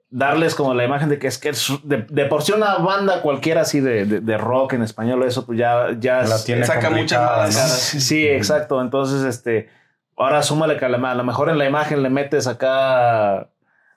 darles como la imagen de que es que es de, de por sí una banda cualquiera así de, de- de rock en español o eso pues ya, ya La tiene saca muchas ¿no? Sí, exacto. Entonces, este, ahora súmale que a la- a lo mejor en la imagen le metes acá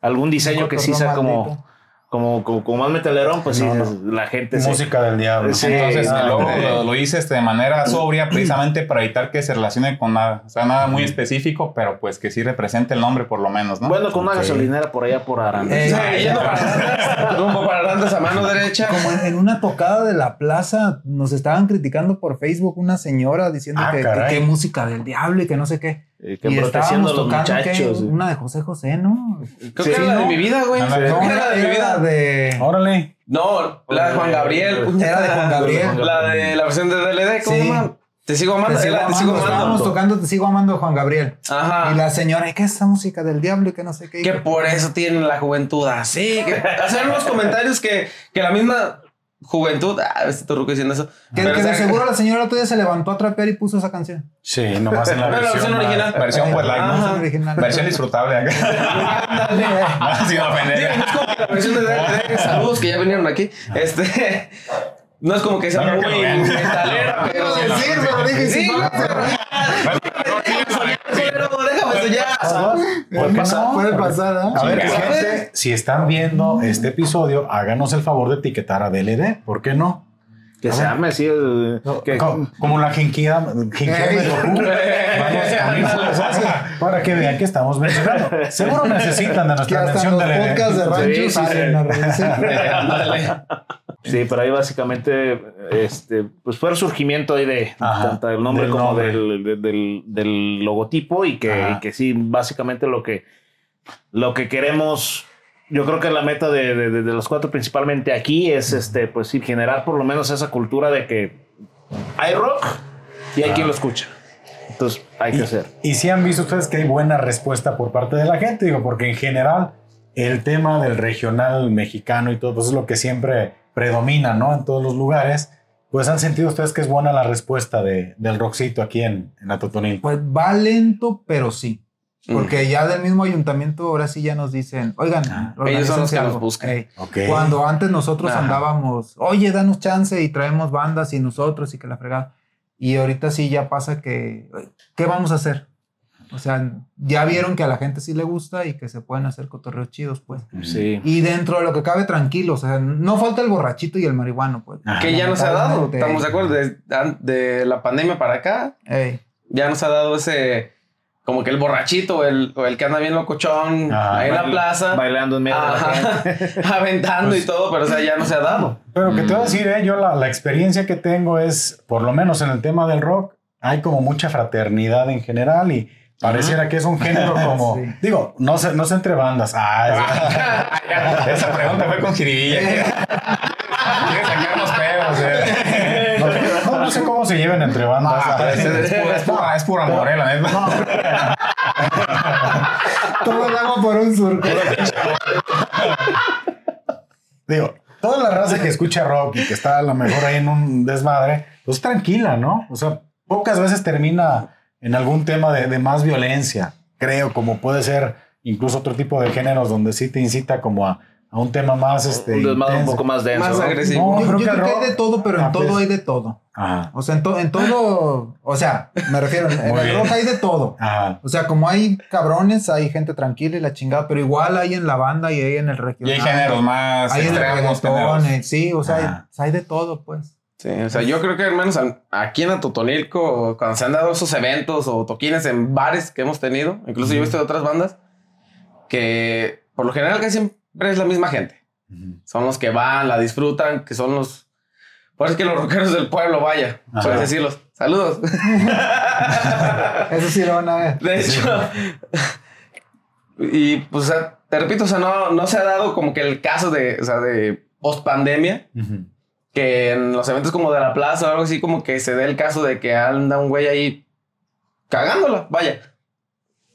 algún diseño que sí sea como, como, como, como más metalerón, pues No, sí, no. la gente se- Música del diablo. Sí, Entonces luego ok. lo, lo hice este, de manera sobria precisamente para evitar que se relacione con nada. O sea, nada muy específico, pero pues que sí represente el nombre por lo menos, ¿no? Bueno, con una gasolinera por allá por Aranda. Eh, Sí, yendo para Arandas, rumbo para Arandas a mano derecha. Como en, una tocada de la plaza nos estaban criticando por Facebook una señora diciendo Ah, que, qué música del diablo y que no sé qué. Eh, que y estábamos a los tocando una de José José, ¿no? Creo Sí, que era la de mi vida, güey. Creo que era la de mi vida. de... Órale. No, la de Juan Gabriel. Era de Juan Gabriel. La de la versión de DLD, ¿cómo Sí. Te sigo amando. Te sigo Era Te amando, sigo estábamos tocando Te sigo amando de Juan Gabriel. Ajá. Y la señora, ¿qué es esa música del diablo y que no sé qué? Que por eso tienen la juventud así. Que hacer unos comentarios que, que la misma juventud. Ah, este torruco diciendo eso. Que, de seguro la señora día se levantó a trapear y puso esa canción. Sí, nomás en la Pero la versión, versión más- original. Versión pues. ¿no? Versión original. Versión disfrutable. Ándale. No, sin ofender. Digo, no es como que la versión de saludos que ya vinieron aquí. Este. No es como que sea No muy metalera, dije, Sí, pero Puede pasar. Puede pasar, ¿ah? A ver, gente, si están viendo este episodio, háganos el favor de etiquetar a DLD. ¿Por qué no? Que se llame así el. que- Co- Como la jinquida, jinquida de Goku. Vamos a unirse para que vean que estamos mencionando. Seguro necesitan de nuestra mención los de podcasts de rancho Sí, sí, sí. Sí, pero ahí básicamente, este, pues fue el surgimiento ahí de Ajá, tanto del nombre del como nombre. Del, de- del, del logotipo y que, y que sí, básicamente lo que, lo que queremos, yo creo que la meta de, de- de- de los cuatro principalmente aquí es, este, pues sí, generar por lo menos esa cultura de que hay rock y hay quien lo escucha. Entonces hay que hacer. Y si han visto ustedes que hay buena respuesta por parte de la gente, digo, porque en general el tema del regional mexicano y todo, pues es lo que siempre predomina, ¿no? En todos los lugares. Pues han sentido ustedes que es buena la respuesta de, del rockcito aquí en, en Atotonilco. Pues va lento, pero sí. Porque ya del mismo ayuntamiento ahora sí ya nos dicen, oigan, Ah, ellos son los que algo". nos buscan. Cuando antes nosotros Ajá. andábamos, oye, danos chance y traemos bandas y nosotros y que la fregada. Y ahorita sí ya pasa que, ¿qué vamos a hacer? O sea, ya vieron que a la gente sí le gusta y que se pueden hacer cotorreos chidos, pues. Sí. Y dentro de lo que cabe, tranquilo. O sea, no falta el borrachito y el marihuano, pues. Ajá. Que ya no se ha dado. Lamentablemente. Estamos de acuerdo. De, de la pandemia para acá, Ey. ya nos ha dado ese. Como que el borrachito o el, o el que anda bien locochón Ajá. ahí en la plaza. Bailando en medio de la Ajá, gente. aventando Pues y todo, pero o sea, ya no se ha dado. Pero que te voy a decir, eh, yo la, la experiencia que tengo es, por lo menos en el tema del rock, hay como mucha fraternidad en general y Pareciera que es un género como. Sí. Digo, no sé, no sé entre bandas. Ah, es- Esa pregunta fue con jiribilla. Quiere sacarnos pedos. eh. no, no sé cómo se lleven entre bandas. Ah, es, es, pura, es, pura, es pura amor, eh, neta. Todo el agua por un surco. Digo, toda la raza que escucha rock y que está a lo mejor ahí en un desmadre, pues tranquila, ¿no? O sea, pocas veces termina en algún tema de, de más violencia, creo, como puede ser incluso otro tipo de géneros donde sí te incita como a, a un tema más este, un desmadre un poco más denso. Más agresivo. No, Yo, creo yo que creo que rock- hay de todo, pero en todo pues. hay de todo. Ajá, O sea, en, to- en todo, o sea, me refiero, en el rock hay de todo. ajá. O sea, como hay cabrones, hay gente tranquila y la chingada, pero igual hay en la banda y hay en el Y regional. hay géneros más Hay en el extremos. reggaetón, géneros. eh, sí, o sea, hay, Ajá. o sea, hay de todo, pues. Sí, o sea, yo creo que al menos aquí en Atotonilco, cuando se han dado esos eventos o toquines en bares que hemos tenido, incluso yo he visto de otras bandas, que por lo general casi siempre es la misma gente. Son los que van, la disfrutan, que son los... Por eso es que los rockeros del pueblo, vaya, Ajá. puedes decirlos. Saludos. Eso sí lo van a ver. De hecho, y pues, o sea, te repito, o sea, no, no se ha dado como que el caso de, o sea, de post pandemia. Que en los eventos como de la plaza o algo así, como que se dé el caso de que anda un güey ahí cagándola, vaya.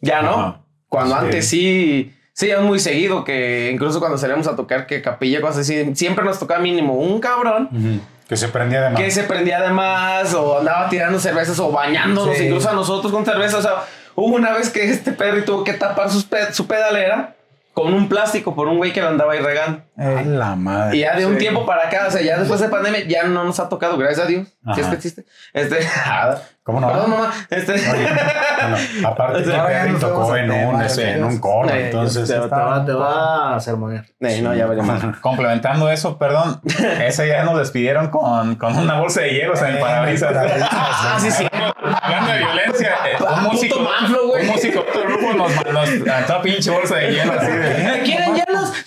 Ya no. Ajá. Cuando Sí. antes sí, sí, es muy seguido, que incluso cuando salíamos a tocar que capilla, cosas así, siempre nos tocaba mínimo un cabrón Ujú. Que se prendía de más. que se prendía de más o andaba tirando cervezas o bañándonos Sí. incluso a nosotros con cerveza. O sea, hubo una vez que este Perry tuvo que tapar sus pe- su pedalera con un plástico por un güey que lo andaba ahí regando. A Eh, la madre. Y ya de un Sí. tiempo para acá, o sea, ya después de pandemia, ya no nos ha tocado, gracias a Dios. Si es que existe. Este, ah, ¿Cómo no? Perdón, mamá. Este, Bueno, aparte Perry nos tocó en un, en un coro, Eh, entonces Te, te va, te va a sermonear. Eh, no, ya veremos. Complementando eso, perdón, ese ya nos despidieron con, con una bolsa de hielos en el parabrisas. Ah, sí, sí. Hablando de violencia, eh, un músico, puto Manflo, güey. un músico nos nos aventó pinche bolsa de hielo.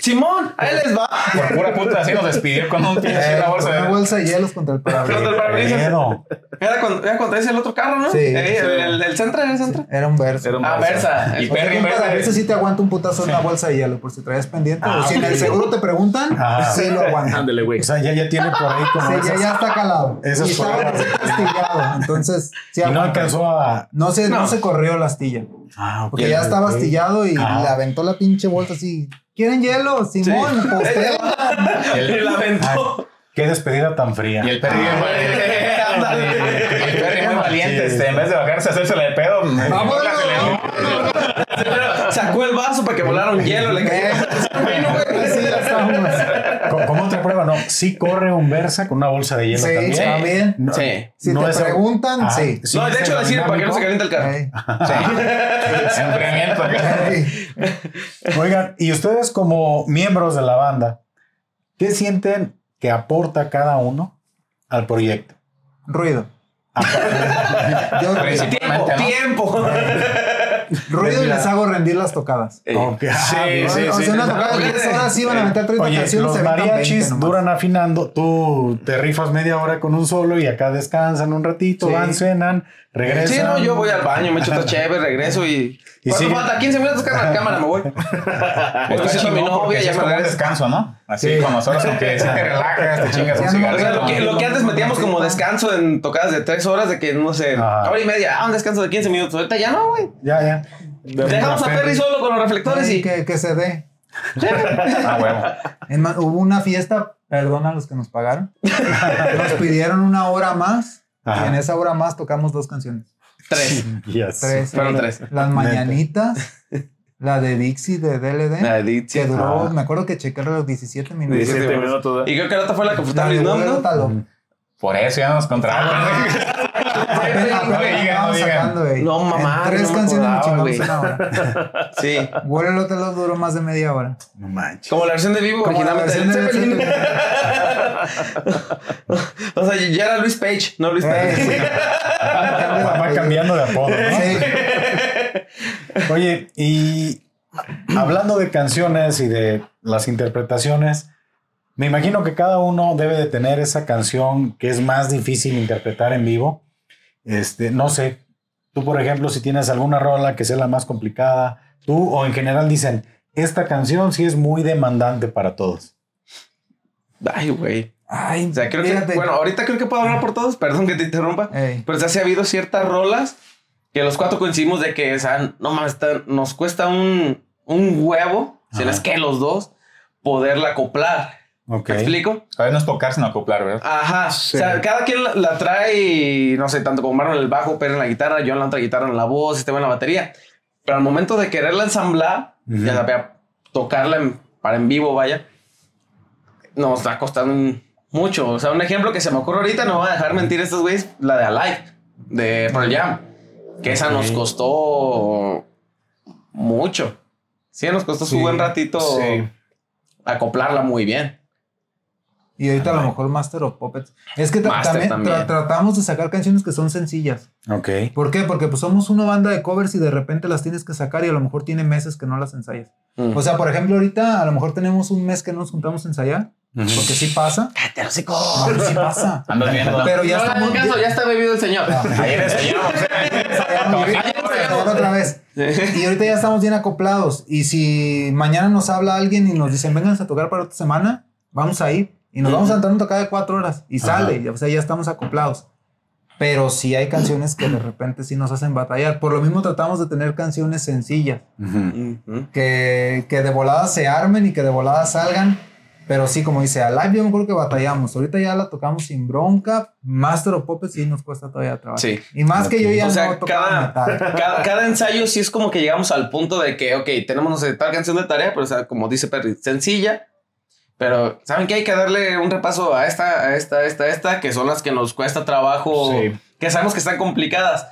Simón, ahí les va. Por pura puta, así nos despidió con un pinche eh, una bolsa una de. bolsa de hielos contra el parabrisas. Contra el parabrisas. Pedo. Era cuando, era cuando traes el otro carro, ¿no? Sí. Eh, el, el, el Centra, era el Centra. Era un verso. Era un Ah, Versa. Y O sea, Perry vez parabrisas sí te aguanta un putazo en una bolsa de hielo por si traes pendiente. Ah, o si en el seguro te preguntan, Ah. sí lo aguanta. Ándele, güey. O sea, ya, ya tiene por ahí como Sí, ya, esas- ya está calado. estaba palabras. astillado. Entonces, sí y no alcanzó a. No se, no. No. se corrió la astilla. Ah, ok, Porque ya estaba astillado y Ajá. le aventó la pinche bolsa así. ¿Quieren hielo? Simón. Y la aventó. Qué despedida tan fría. Y el. El Perry muy valiente, este, en vez de bajarse a hacerse de pedo, la aceleró. Sacó el vaso para que volara un hielo. Le cayó. Bueno, güey. Así ya estamos. No. Sí corre un Versa con una bolsa de hielo Sí, también. también. No, Sí. Si no te es- preguntan, Ah, sí. No, de hecho sirve para que no se caliente el carro. Ey. Oigan, y ustedes como miembros de la banda, ¿qué sienten que aporta cada uno al proyecto? Ruido. Yo. Principalmente, Tiempo, ¿no? tiempo. Ruido y les hago rendir las tocadas. Ok. Ah, Sí, sí, o sí. sea, una tocada de 10 horas iban a meter 30 Oye, canciones. los se aventan 20 mariachis duran afinando, tú te rifas media hora con un solo y acá descansan un ratito, Sí. van, cenan, regresan. Sí, no, yo voy al baño, me echo otra chévere, regreso y. Y ¿Cuánto sigue- falta? 15 minutos, cámara, cámara, me voy. Diciendo a mi novia, ya es me un descanso, ¿no? Así Sí. con nosotros, como que si te relajas, te chingas un O sea, lo que, lo que antes metíamos como descanso en tocadas de 3 horas, de que no sé, Ajá. hora y media, ah, un descanso de 15 minutos. Ahorita ya no, güey. Ya, ya. Dejamos a Perry solo con los reflectores y. que, que se dé. Ah. Es más, hubo una fiesta, perdona a los que nos pagaron. Nos pidieron una hora más Ajá. y en esa hora más tocamos dos canciones. Tres. Yes. Tres. Fueron tres. Las mañanitas, la de Dixie de DLD, La de Dixie. que duró, Ah. me acuerdo que chequé los 17 minutos. 17 minutos. Y creo que la otra fue la que fue ¿no? Por eso ya nos contratan. Apenas no mamá, Tres canciones güey. una hora. Sí. Vuelo Taló duró más de media hora. No manches. Como la versión de vivo originalmente o sea, ya era Luis Page, no Luis Eh, Page. sí. Va, va cambiando de apodo, ¿no? Sí. Oye, y hablando de canciones y de las interpretaciones, me imagino que cada uno debe de tener esa canción que es más difícil interpretar en vivo. Este, no sé, Tú, por ejemplo, si tienes alguna rola que sea la más complicada, tú o en general dicen, esta canción sí es muy demandante para todos. Ay, güey. Ay, O sea, creo que, bueno, ahorita creo que puedo hablar por todos, perdón que te interrumpa. Ey. Pero sea, sí ha habido ciertas rolas que los cuatro coincidimos de que, o sea, no mames, nos cuesta un, un huevo, si no es que los dos, poderla acoplar. Ok. ¿Me explico? A ver, no es tocar, sino acoplar, ¿verdad? Ajá. O sea, cada quien la, la trae, no sé, tanto como Marlon en el bajo, Pedro en la guitarra, yo en la otra guitarra en la voz, este en la batería. Pero al momento de quererla ensamblar, Ujú. ya sabía, tocarla en- para en vivo, vaya, nos está costando mucho. O sea, un ejemplo que se me ocurre ahorita, no voy a dejar mentir estos güeyes, la de Alive, de Pearl Jam. Que esa nos costó mucho. Sí, nos costó su Sí, buen ratito sí. acoplarla muy bien. Y ahorita a lo mejor Master of Puppets. Es que tra- también, también. tra- tratamos de sacar canciones que son sencillas. Ok. ¿Por qué? Porque pues somos una banda de covers y de repente las tienes que sacar y a lo mejor tiene meses que no las ensayas. Mm. O sea, por ejemplo, ahorita a lo mejor tenemos un mes que no nos juntamos a ensayar, porque sí pasa. Cállate. No, sí pasa. Andas viendo. Pero ya no hagan estamos... caso, ya está bebido el señor. Ayer ensayamos. ensayamos, ahorita ensayamos otra vez. Y ahorita ya estamos bien acoplados. Y si mañana nos habla alguien y nos dicen, vengan a tocar para otra semana, vamos a ir. Y nos vamos a entrar a tocar de cuatro horas. Y Ajá. sale. O sea, ya estamos acoplados. Pero sí hay canciones que de repente sí nos hacen batallar. Por lo mismo tratamos de tener canciones sencillas. Ujú. Ujú. Que, que de volada se armen y que de volada salgan. Pero sí, como dice, a live yo me acuerdo que batallamos. Ahorita ya la tocamos sin bronca. Master of Puppets sí nos cuesta todavía trabajo. Sí. Y más que yo ya O sea, no cada- metal. Cada, cada ensayo sí es como que llegamos al punto de que, ok, tenemos no sé, tal canción de tarea, pero o sea, como dice Perry, sencilla. Pero, ¿saben qué? Hay que darle un repaso a esta, a esta, a esta, a esta, que son las que nos cuesta trabajo, Sí. que sabemos que están complicadas,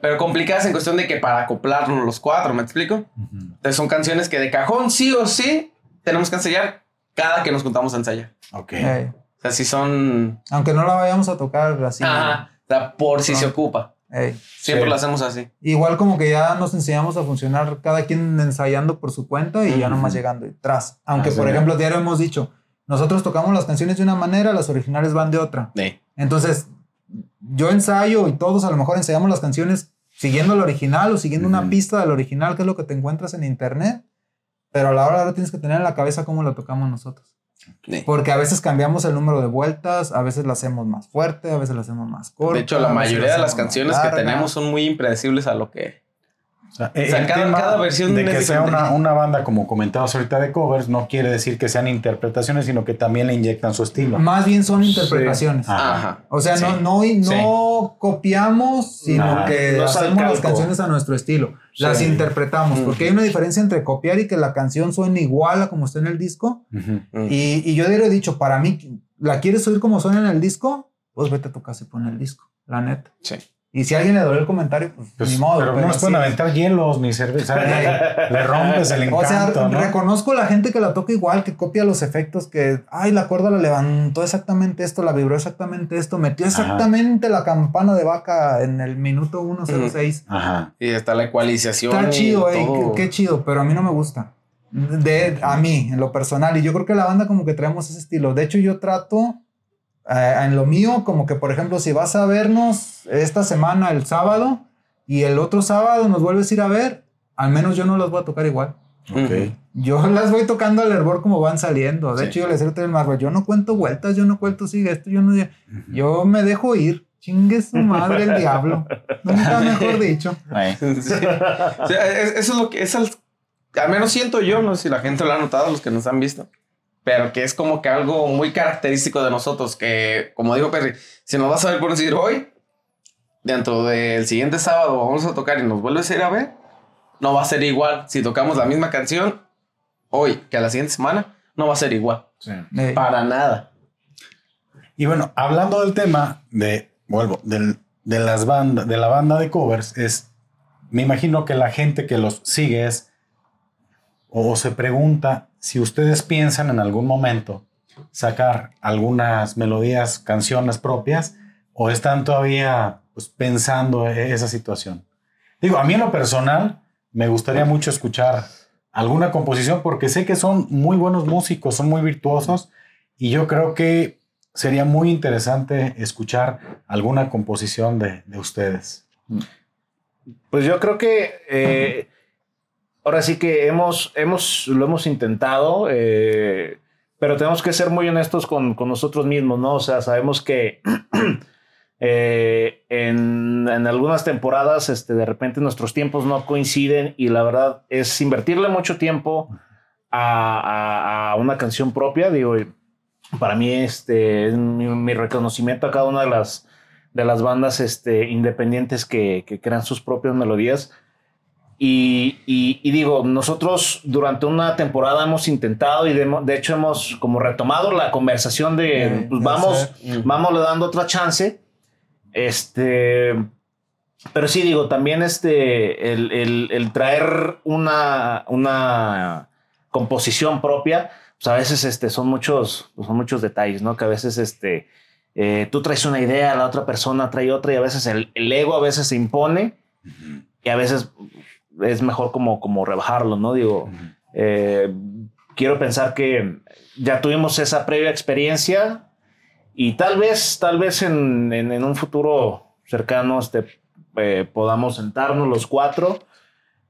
pero complicadas en cuestión de que para acoplarnos los cuatro, ¿me explico? Entonces son canciones que de cajón sí o sí tenemos que ensayar cada que nos juntamos a ensayar. Ok. Eh, O sea, si son... aunque no la vayamos a tocar así. Ajá. O sea, por si se ocupa. Siempre Sí. lo hacemos así. igual como que ya nos enseñamos a funcionar cada quien ensayando por su cuenta y ya Ujú. nomás llegando detrás. Aunque, Ah, por sí. ejemplo, diario hemos dicho, nosotros tocamos las canciones de una manera, las originales van de otra. Sí. Entonces, yo ensayo y todos a lo mejor ensayamos las canciones siguiendo el original o siguiendo una Ujú. pista del original, que es lo que te encuentras en internet. Pero a la hora ahora tienes que tener en la cabeza cómo lo tocamos nosotros. Sí. Porque a veces cambiamos el número de vueltas, a veces la hacemos más fuerte, a veces la hacemos más corta. De hecho, la mayoría de las canciones que tenemos son muy impredecibles a lo que... O sea, sea, el cada- cada versión de que es sea diferente. una, una banda, como comentabas ahorita, de covers, no quiere decir que sean interpretaciones, sino que también le inyectan su estilo. Más bien son interpretaciones. Ah. Ajá. O sea, Sí. no, no, no copiamos, sino Ajá. que No es al hacemos las canciones a nuestro estilo. Las Sí. interpretamos. Porque hay una diferencia entre copiar y que la canción suene igual a como está en el disco. Y, y yo diría, he dicho, para mí, ¿la quieres oír como suena en el disco? Pues vete a tu casa y pon el disco, la neta. Sí. Y si a alguien le dolió el comentario, pues, Pues, ni modo. pero, no nos pueden sí. aventar hielos ni cerveza. le, le rompes el O sea, encanto, ¿no? reconozco la gente que la toca igual, que copia los efectos, que, ay, la cuerda la levantó exactamente esto, la vibró exactamente esto, metió Ajá. exactamente la campana de vaca en el minuto 106. Ajá. Y está la ecualización. Está y chido, ey, todo. qué, qué chido, pero a mí no me gusta. De, a mí, en lo personal, y yo creo que la banda como que traemos ese estilo. De hecho, yo trato en lo mío, como que, por ejemplo, si vas a vernos esta semana, el sábado, y el otro sábado nos vuelves a ir a ver, al menos yo no los voy a tocar igual. Ok. Ujú. Yo las voy tocando al hervor como van saliendo. De Sí. hecho, yo les digo al Marvel, yo no cuento vueltas, yo no cuento sigue esto, yo no... Yo me dejo ir. Chingue su madre el diablo. Nunca mejor dicho. Sí. O sea, es- eso es lo que es al, al menos siento yo, no sé si la gente lo ha notado, los que nos han visto, pero que es como que algo muy característico de nosotros, que como dijo Perry, si nos vas a ver por decir hoy, dentro del siguiente sábado vamos a tocar y nos vuelves a ir a ver, no va a ser igual. Si tocamos la misma canción hoy que a la siguiente semana, no va a ser igual. Eh, Para nada. Y bueno, hablando del tema de, vuelvo, del- de las bandas, de la banda de covers, es, me imagino que la gente que los sigue es, o se pregunta si ustedes piensan en algún momento sacar algunas melodías, canciones propias, o están todavía pues, pensando en esa situación. Digo, a mí en lo personal me gustaría mucho escuchar alguna composición porque sé que son muy buenos músicos, son muy virtuosos y yo creo que sería muy interesante escuchar alguna composición de, de ustedes. Pues yo creo que eh, ahora sí que hemos, hemos, lo hemos intentado, eh, pero tenemos que ser muy honestos con, con nosotros mismos, ¿no? O sea, sabemos que eh, en, en algunas temporadas, este, de repente nuestros tiempos no coinciden y la verdad es invertirle mucho tiempo a, a- una canción propia, digo, para mí este es mi, mi reconocimiento a cada una de las de las bandas este, independientes que, que crean sus propias melodías. Y, y- y digo, nosotros durante una temporada hemos intentado y de, de hecho hemos como retomado la conversación de, Eh, pues vamos, hacer- vamos le dando otra chance. Este, pero sí digo, también este, el, el- el traer una, una composición propia, pues a veces este, son, muchos, pues son muchos detalles, ¿no? Que a veces este, eh, tú traes una idea, la otra persona trae otra y a veces el, el ego a veces se impone y a veces es mejor como, como rebajarlo, ¿no? Digo, eh, quiero pensar que ya tuvimos esa previa experiencia y tal vez, tal vez en, en- en un futuro cercano este, eh, podamos sentarnos los cuatro,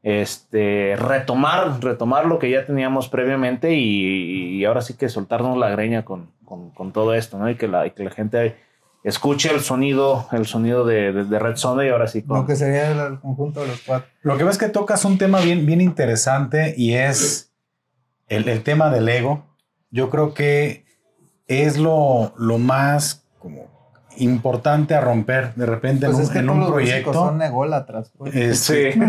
este, retomar, retomar lo que ya teníamos previamente y, y ahora sí que soltarnos la greña con, con- con todo esto, ¿no? Y que la, y que la gente escuche el sonido, el sonido de, de, de Red Sonda y ahora sí con... Lo que sería el, conjunto de los cuatro. Lo que ves que tocas un tema bien, bien interesante y es el, el tema del ego. Yo creo que es lo, lo más como importante a romper de repente Pues en, es un, que en un proyecto. son ególatras. Pues. Este, Sí.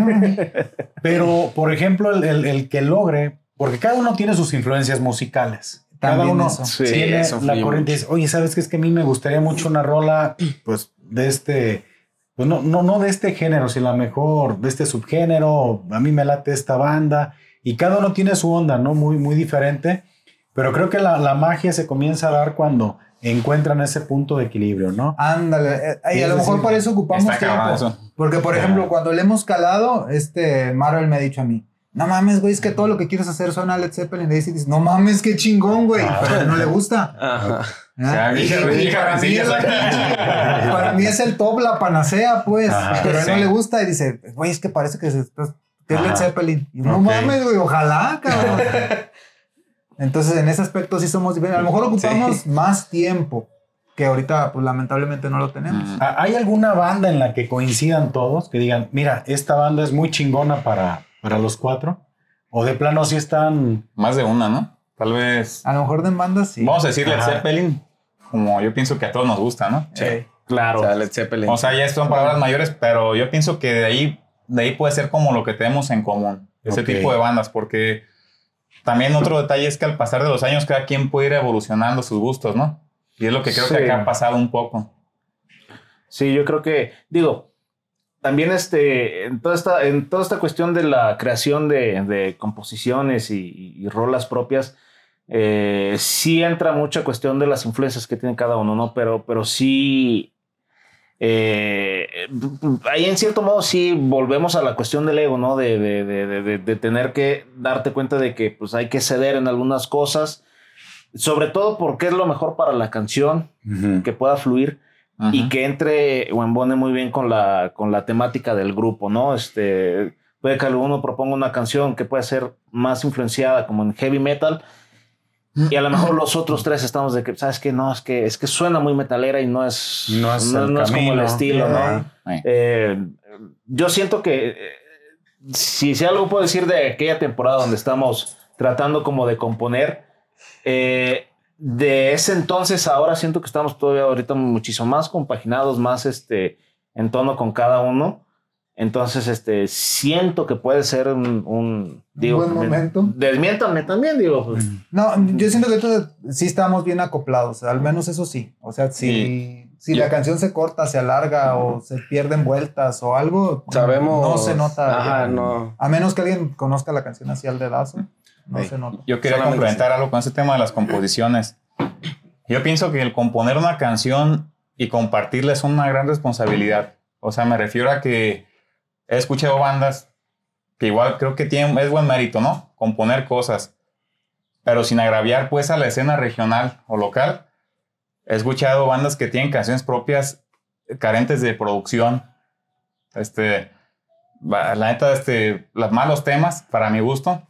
Pero, por ejemplo, el, el- el que logre, porque cada uno tiene sus influencias musicales. Cada uno eso. Sí, tiene eso la corriente. y dice, Oye, ¿sabes qué? Es que a mí me gustaría mucho una rola, pues, de este, pues no, no, no de este género, sino a lo mejor de este subgénero. A mí me late esta banda. Y cada uno tiene su onda, ¿no? Muy, muy diferente. Pero creo que la, la magia se comienza a dar cuando encuentran ese punto de equilibrio, ¿no? Ándale. eh, y a lo mejor por eso ocupamos tiempo. eso. Porque, por ejemplo, cuando le hemos calado, este Marvel me ha dicho a mí, no mames, güey, es que todo lo que quieres hacer suena a Led Zeppelin. Y dice, no mames, qué chingón, güey. Pero a él no le gusta. Ajá. ¿Ah? sea, Y- vieja- y vieja para, mí es, ¿sabes? para mí es el top, la panacea, pues. Ajá, pero a él no sí. le gusta y dice, güey, es que parece que, se- que es Led. Zeppelin. Y no mames, güey, ojalá, cabrón. Entonces, en ese aspecto sí somos diferentes. A lo mejor ocupamos más tiempo, que ahorita, pues lamentablemente no lo tenemos. ¿Ha- ¿Hay alguna banda en la que coincidan todos? Que digan, mira, esta banda es muy chingona para, para los cuatro. O de plano sí están... Más de una, ¿no? Tal vez. A lo mejor de bandas sí. Vamos a decir Led Ajá. Zeppelin, como yo pienso que a todos nos gusta, ¿no? Sí. Claro. O sea, Led Zeppelin. O sea, ya son palabras mayores, pero yo pienso que de ahí, de ahí puede ser como lo que tenemos en común, ese tipo de bandas, porque también otro detalle es que al pasar de los años cada quien puede ir evolucionando sus gustos, ¿no? Y es lo que creo Sí. que acá ha pasado un poco. Sí, yo creo que, digo, también este, en toda esta, en toda esta cuestión de la creación de, de composiciones y, y rolas propias, eh, sí entra mucha cuestión de las influencias que tiene cada uno, ¿no? Pero, pero sí, eh, ahí en cierto modo sí volvemos a la cuestión del ego, ¿no? De, de, de, de- de- de tener que darte cuenta de que pues hay que ceder en algunas cosas, sobre todo porque es lo mejor para la canción, que pueda fluir y Ujú. que entre o embone muy bien con la, con la temática del grupo, ¿no? Este, puede que uno proponga una canción que puede ser más influenciada como en heavy metal y a lo mejor los otros tres estamos de que, ¿sabes qué? No, es que, es que suena muy metalera y no es, No es el como el estilo, Ajá. ¿no? Eh. Eh, yo siento que eh, si, si algo puedo decir de aquella temporada donde estamos tratando como de componer, eh, de ese entonces ahora siento que estamos todavía ahorita muchísimo más compaginados, más este, en tono con cada uno. Entonces, este, siento que puede ser un, un digo, buen momento. Desmiéntame también, digo. pues, No, yo siento que entonces sí estamos bien acoplados, al menos eso sí. O sea, si, si Yo- la canción se corta, se alarga o se pierden vueltas o algo, Sabemos. no se nota. Ajá, no. A menos que alguien conozca la canción así al dedazo, no Sí. se nota. Yo quería Solamente complementar algo con ese tema de las composiciones. Yo pienso que el componer una canción y compartirla es una gran responsabilidad. O sea, me refiero a que he escuchado bandas que igual creo que tienen, es buen mérito, ¿no? Componer cosas. Pero sin agraviar pues a la escena regional o local. He escuchado bandas que tienen canciones propias carentes de producción. Este, la neta, este, los malos temas, para mi gusto,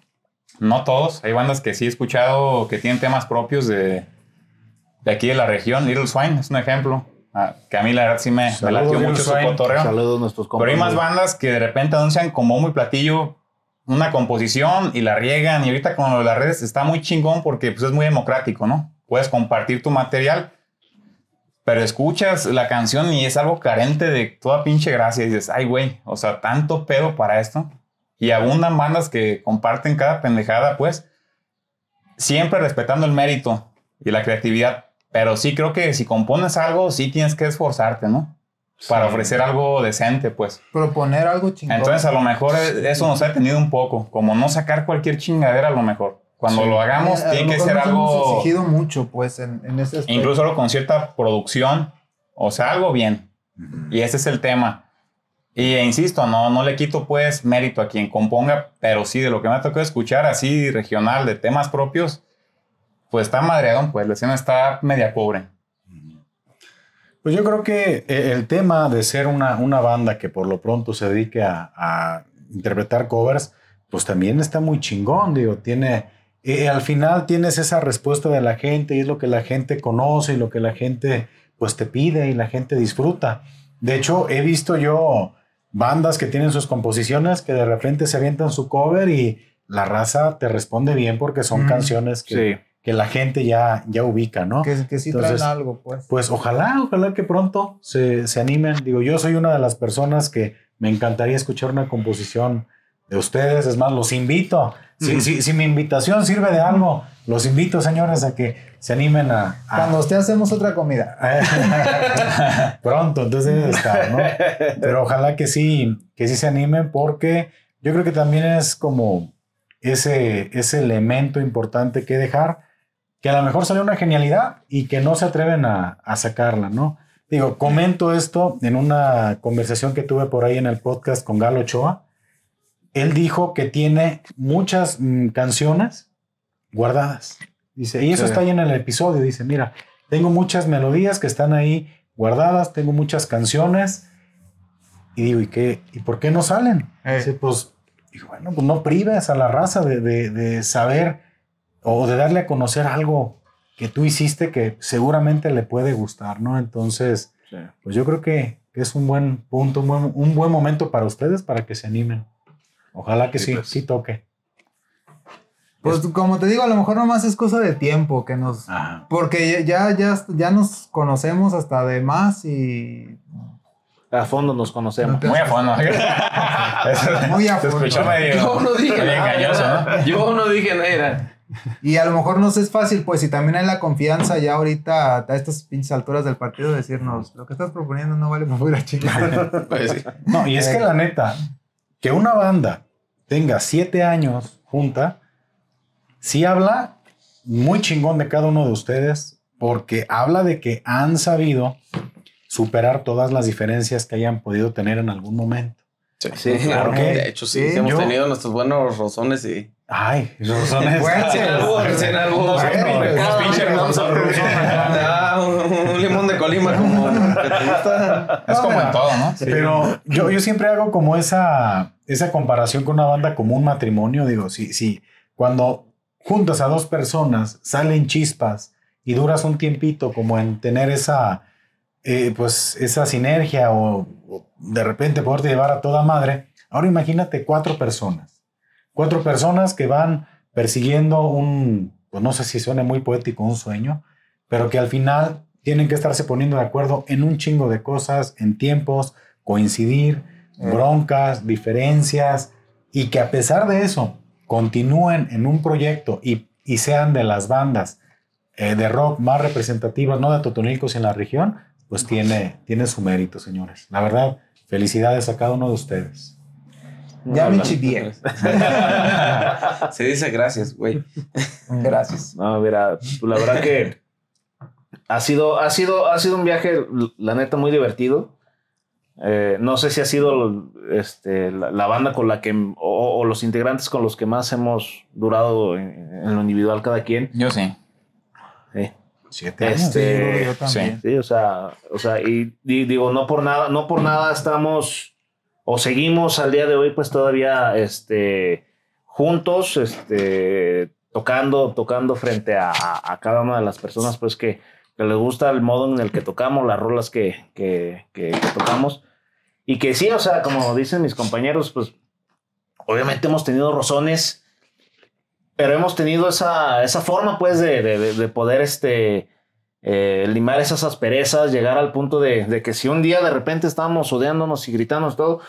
no todos. Hay bandas que sí he escuchado que tienen temas propios de, de aquí de la región. Little Swine es un ejemplo. ah, que a mí la verdad sí me, me latió mucho su cotorreo. Saludos a nuestros Pero hay más bandas que de repente anuncian como muy platillo una composición y la riegan. Y ahorita con lo de las redes está muy chingón porque pues, es muy democrático, ¿no? Puedes compartir tu material, pero escuchas la canción y es algo carente de toda pinche gracia. Y dices, ay, güey, o sea, tanto pedo para esto. Y abundan bandas que comparten cada pendejada, pues, siempre respetando el mérito y la creatividad. Pero sí creo que si compones algo, sí tienes que esforzarte, ¿no? Para ofrecer algo decente, pues. Proponer algo chingón. Entonces, a lo mejor eh, eso nos ha detenido un poco, como no sacar cualquier chingadera a lo mejor. Cuando lo hagamos, Eh, a lo tiene que mejor ser nos hemos algo, exigido mucho, pues, en, en ese aspecto. incluso con cierta producción, o sea, algo bien. Y ese es el tema. Y e insisto, no, no le quito pues mérito a quien componga, pero sí, de lo que me ha tocado escuchar así regional, de temas propios, pues está madreadón, pues la escena está media pobre. Pues yo creo que eh, el tema de ser una, una banda que por lo pronto se dedique a, a interpretar covers, pues también está muy chingón, digo, tiene, eh, al final tienes esa respuesta de la gente y es lo que la gente conoce y lo que la gente pues te pide y la gente disfruta. De hecho, he visto yo bandas que tienen sus composiciones que de repente se avientan su cover y la raza te responde bien porque son Mm, canciones que, Sí. que la gente ya, ya ubica, ¿no? Que, que sí Entonces, traen algo, pues. Pues ojalá, ojalá que pronto se, se animen. Digo, yo soy una de las personas que me encantaría escuchar una composición de ustedes. Es más, los invito. Si, si- si mi invitación sirve de algo, los invito, señores, a que se animen a... a- Cuando usted hacemos otra comida. pronto, entonces debe estar, ¿no? Pero ojalá que sí, que sí se animen porque yo creo que también es como ese, ese elemento importante que dejar, que a lo mejor sale una genialidad y que no se atreven a, a sacarla, ¿no? Digo, comento esto en una conversación que tuve por ahí en el podcast con Galo Ochoa. Él dijo que tiene muchas mm, canciones guardadas. Dice, y eso Sí. está ahí en el episodio. Dice, mira, tengo muchas melodías que están ahí guardadas, tengo muchas canciones. Y digo, ¿y qué? ¿Y por qué no salen? Eh. Dice, pues, digo, bueno, pues no prives a la raza de, de- de saber o de darle a conocer algo que tú hiciste que seguramente le puede gustar, ¿no? Entonces, Sí. pues yo creo que es un buen punto, un buen, un buen momento para ustedes para que se animen. Ojalá que Sí, sí, pues. sí toque. Pues como te digo, a lo mejor nomás es cosa de tiempo que nos... Ajá. Porque ya, ya, ya nos conocemos hasta de más y... A fondo nos conocemos. Muy a fondo. Muy a Se fondo. escuchó medio, Yo no dije nada. engañoso, ¿no? Yo no dije nada. Y a lo mejor nos es fácil, pues, si también hay la confianza ya ahorita a estas pinches alturas del partido decirnos, lo que estás proponiendo no vale para fuera chingar. Pues sí. No, y es que la neta, que una banda tenga siete años junta, sí habla muy chingón de cada uno de ustedes, porque habla de que han sabido superar todas las diferencias que hayan podido tener en algún momento. Sí, claro. ¿Por qué? De hecho, sí. Sí, hemos yo- tenido nuestros buenos rozones y. Ay, rosos. Ah, un, limón de Colima como que. Es como en todo, ¿no? Pero yo, yo siempre hago como esa, esa comparación con una banda como un matrimonio. Digo, si, si cuando juntas a dos personas salen chispas y duras un tiempito como en tener esa, eh, pues, esa sinergia o, o de repente poderte llevar a toda madre. Ahora imagínate cuatro personas. Cuatro personas que van persiguiendo un, pues no sé si suene muy poético, un sueño, pero que al final tienen que estarse poniendo de acuerdo en un chingo de cosas, en tiempos, coincidir, broncas, diferencias, y que a pesar de eso continúen en un proyecto y, y sean de las bandas eh, de rock más representativas, no de Totonilcos en la región, pues tiene, tiene su mérito, señores. La verdad, felicidades a cada uno de ustedes. ya me chivié. Se dice gracias, güey. Gracias. No, mira, pues, la verdad que ha sido, ha sido, ha sido un viaje, la neta, muy divertido. Eh, no sé si ha sido este, la, la banda con la que, o, o los integrantes con los que más hemos durado en, en lo individual cada quien. Yo sí. Sí. Siete años. Este, Sí, yo también. Sí, o sea, o sea, y di- digo, no por nada, no por nada estamos o seguimos al día de hoy pues todavía este, juntos, este, tocando, tocando frente a, a- a cada una de las personas pues que, que les gusta el modo en el que tocamos, las rolas que, que, que- que tocamos. Y que sí, o sea, como dicen mis compañeros, pues obviamente hemos tenido rozones, pero hemos tenido esa, esa forma pues de, de- de- de poder este, eh, limar esas asperezas, llegar al punto de, de que si un día de repente estábamos odiándonos y gritándonos todo,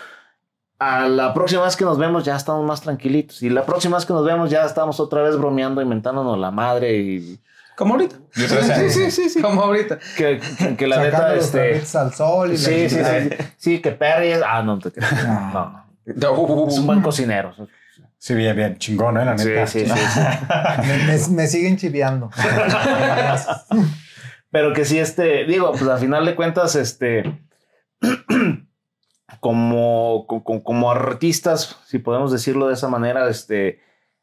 a la próxima vez que nos vemos ya estamos más tranquilitos. Y la próxima vez que nos vemos ya estamos otra vez bromeando, inventándonos la madre y Como ahorita. Yo creo que- sí, sí, sí. Como ahorita. que, que- que la neta, este... al sol y Sí, la sí, sí, sí, sí, que Perry es... Ah, no, te creas. no, no. Es un buen cocinero. Sí, bien, bien, chingón, ¿eh? La Sí, neta. sí, sí. sí. Me, me- me siguen chiveando. Pero que sí, este, digo, pues al final de cuentas, este, como, como, como artistas, si podemos decirlo de esa manera, este,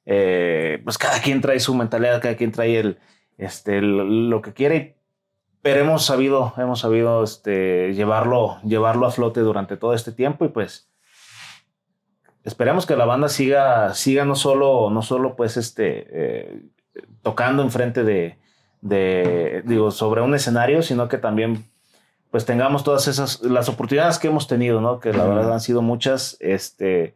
eh, pues cada quien trae su mentalidad, cada quien trae el, este, lo que quiere, pero hemos sabido, hemos sabido, este, llevarlo, llevarlo a flote durante todo este tiempo y pues esperemos que la banda siga, siga no solo, no solo pues, este, eh, tocando enfrente de, de, digo, sobre un escenario, sino que también pues tengamos todas esas, las oportunidades que hemos tenido, ¿no? Que la verdad han sido muchas, este,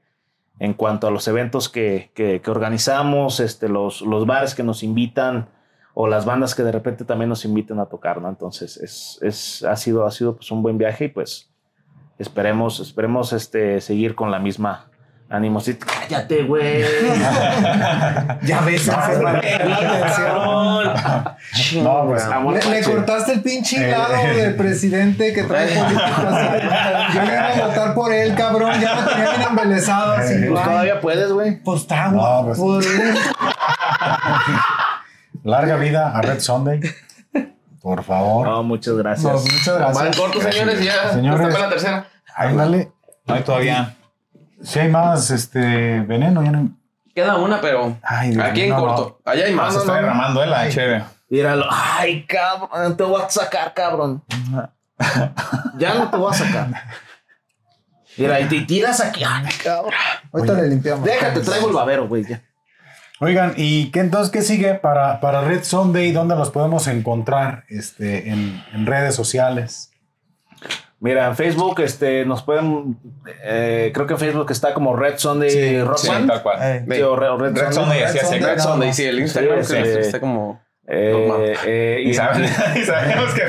en cuanto a los eventos que, que, que organizamos, este, los, los bares que nos invitan o las bandas que de repente también nos invitan a tocar, ¿no? Entonces, es, es, ha sido, ha sido pues un buen viaje y pues esperemos, esperemos, este, seguir con la misma animosita. Cállate, güey. Ya ves. No, pues, Le, cortaste el pinche Eh, lado eh. del presidente que trae políticas. Yo iba a votar por él, cabrón. Ya me tenía bien embelesado. Así, Eh, Pues todavía puedes, güey. pues está No, pues-. Larga vida a Red Sunday. Por favor. No, muchas No, gracias. muchas Van gracias. cortos, señores, ya. Señores. Está para la tercera. Ándale. No hay todavía. Si hay más este veneno, ya no. Queda una, pero Ay, Dios aquí en no, corto. Allá hay Ah, más. se está derramando eh, la cheve. Míralo. Ay, cabrón. Te voy a sacar, cabrón. ya no te voy a sacar. Mira, y te tiras aquí. Ay, cabrón. Ahorita le limpiamos. Déjate, traigo el babero, güey. ya. Oigan, ¿y qué entonces qué sigue para, para Red Sunday? ¿Dónde los podemos encontrar este, en, en redes sociales? Mira, en Facebook, este, nos pueden. eh, creo que en Facebook está como Red Sunday Sí, Rock Sí, Band. tal cual. Eh, Sí, o Red, Red Red Sunday. Sunday, así Red hace. Sunday. Red Sunday, sí, el Instagram Sí, creo que sí. está como. Eh, eh, Y, y- saben- y sabemos que.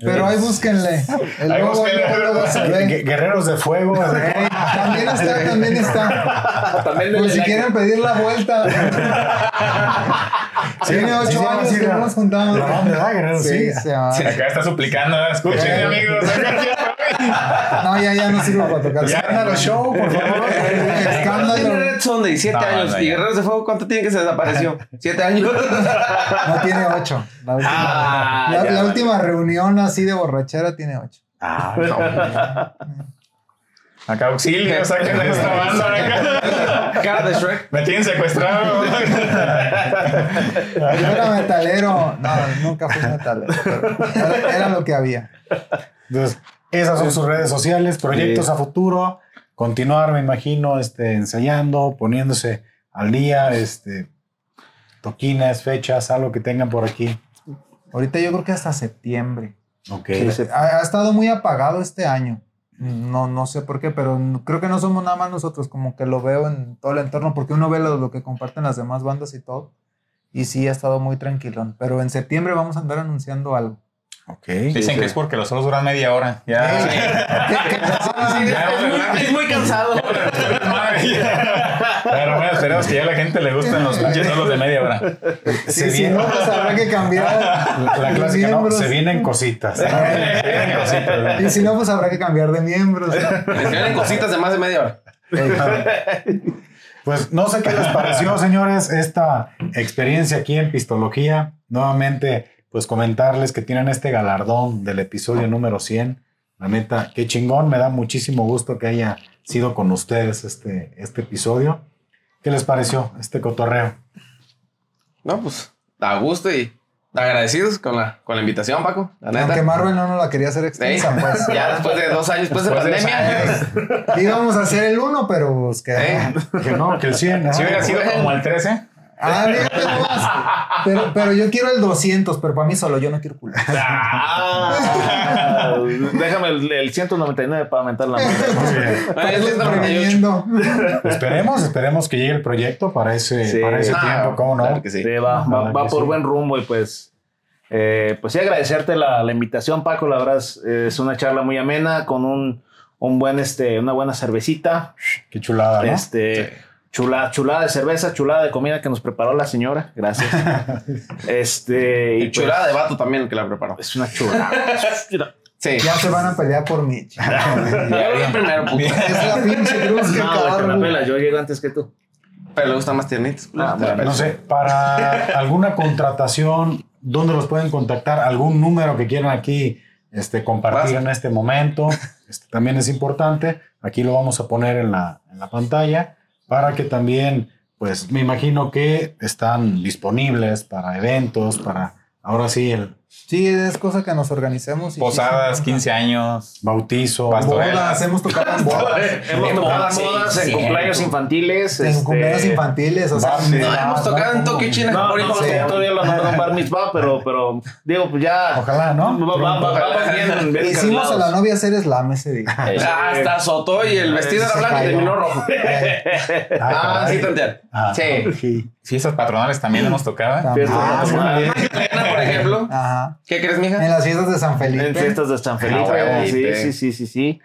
Pero ahí búsquenle. El Ahí logo, búsquenle. se ve. Gue- Guerreros de Fuego. También está, también está. También Por denle si like. quieren pedir la vuelta. Tiene Sí, ocho sí, años sí, que no nos juntamos. Sí. Acá está suplicando, escuchen, amigos. No, ya, ya no sirve para tocar. Ya los show, por favor. Tiene Escándalo. Red Sunday, siete No, años. no, ¿Y. Guerreros de Fuego cuánto tiene que se desapareció? ¿Siete años? No tiene ocho. La última, Ah, la, ya, la vale. última reunión así de borrachera tiene ocho. Ah, no. Acá auxilio, saquen de esta banda. Acá. Cara de Shrek. Me tienen secuestrado. Yo era metalero. No, nunca fui metalero. pero Era, era lo que había. Entonces, esas son sus redes sociales, proyectos a futuro, continuar, me imagino, este, ensayando, poniéndose al día, este, toquines, fechas, algo que tengan por aquí. Ahorita yo creo que hasta septiembre. Ok. Sí. Ha, ha estado muy apagado este año. No, no sé por qué, pero creo que no somos nada más nosotros, como que lo veo en todo el entorno, porque uno ve lo, lo que comparten las demás bandas y todo. Y sí, ha estado muy tranquilón. Pero en septiembre vamos a andar anunciando algo. Dicen que es porque los solos duran media hora. Ya. ¿Qué- qué- Ya, Es muy, es muy cansado. Pero bueno, esperemos que ya a la gente le gusten los pinches solos de media hora. Se Sí, si no, pues habrá que cambiar. la, la clásica, ¿no? miembros. Se vienen cositas. Se. Y si no, pues habrá que cambiar de miembros. Les vienen cositas de más de media hora. Pues no sé qué les pareció, señores, esta experiencia aquí en Pistología. Nuevamente, pues comentarles que tienen este galardón del episodio número 100. La neta, qué chingón, me da muchísimo gusto que haya sido con ustedes este, este episodio. ¿Qué les pareció este cotorreo? No, pues, a gusto y agradecidos con la, con la invitación, Paco. La neta. Aunque Marvel no nos la quería hacer Sí, extensa, pues. ya después de dos años después de Después de pandemia. Íbamos a hacer el uno, pero pues que. ¿eh? Que no, que el 100. ¿no? Si hubiera sido como el 13, Ah, pero, pero yo quiero el 200, pero para mí solo, yo no quiero culo. Ah, déjame el, el 199 para aumentar la mano. Muy bien. Bueno, es 198. Previniendo. Esperemos, esperemos que llegue el proyecto para ese, Sí. para ese Ah, tiempo, ¿cómo no? claro que sí. Sí, va, va, Ojalá va que por sí. buen rumbo y pues, eh, pues sí agradecerte la, la invitación, Paco. La verdad es, es una charla muy amena con un, un buen, este, una buena cervecita, Qué chulada, ¿no? este, chulada de cerveza, chulada de comida que nos preparó la señora. Gracias. este, y Y chulada de vato también el que la preparó. pues, es una chulada. Sí. Ya se van a pelear por mí. Yo voy primero, puto. Es la pinche cruz que No, güey, te la cabrón. pelas, yo llego antes que tú. Pero le gustan más tiernitos. Ah, bueno. No sé, para alguna contratación, ¿dónde los pueden contactar? ¿Algún número que quieran aquí este, compartir Vas. en este momento? Este, también es importante. Aquí lo vamos a poner en la, en la pantalla para que también, pues me imagino que están disponibles para eventos, para ahora sí el Sí, es cosa que nos organicemos. y posadas, sí, 15 años. bautizo. Bodas, hemos tocado en bodas. Hemos En tocado bodas, en bodas, sí, en sí. cumpleaños infantiles. En este, cumpleaños infantiles, o sea. No, hemos tocado en Tokio, China. No, no, sí. todavía lo nombraron Bar Mitzvah, pero, pero digo, pues ya. Ojalá, ¿no? Hicimos a la novia hacer slam ese día. Ah, Hasta azotó y el vestido era blanco y terminó rojo. Ah, caray. sí, tantear. Ah, Sí. Sí. Fiestas patronales también hemos tocado. Fiestas Ah, patronales. Elena, por ejemplo. Ajá. ¿Qué crees, mija? En las fiestas de San Felipe. En fiestas de San Felipe. Ah, sí, sí, sí, sí, sí.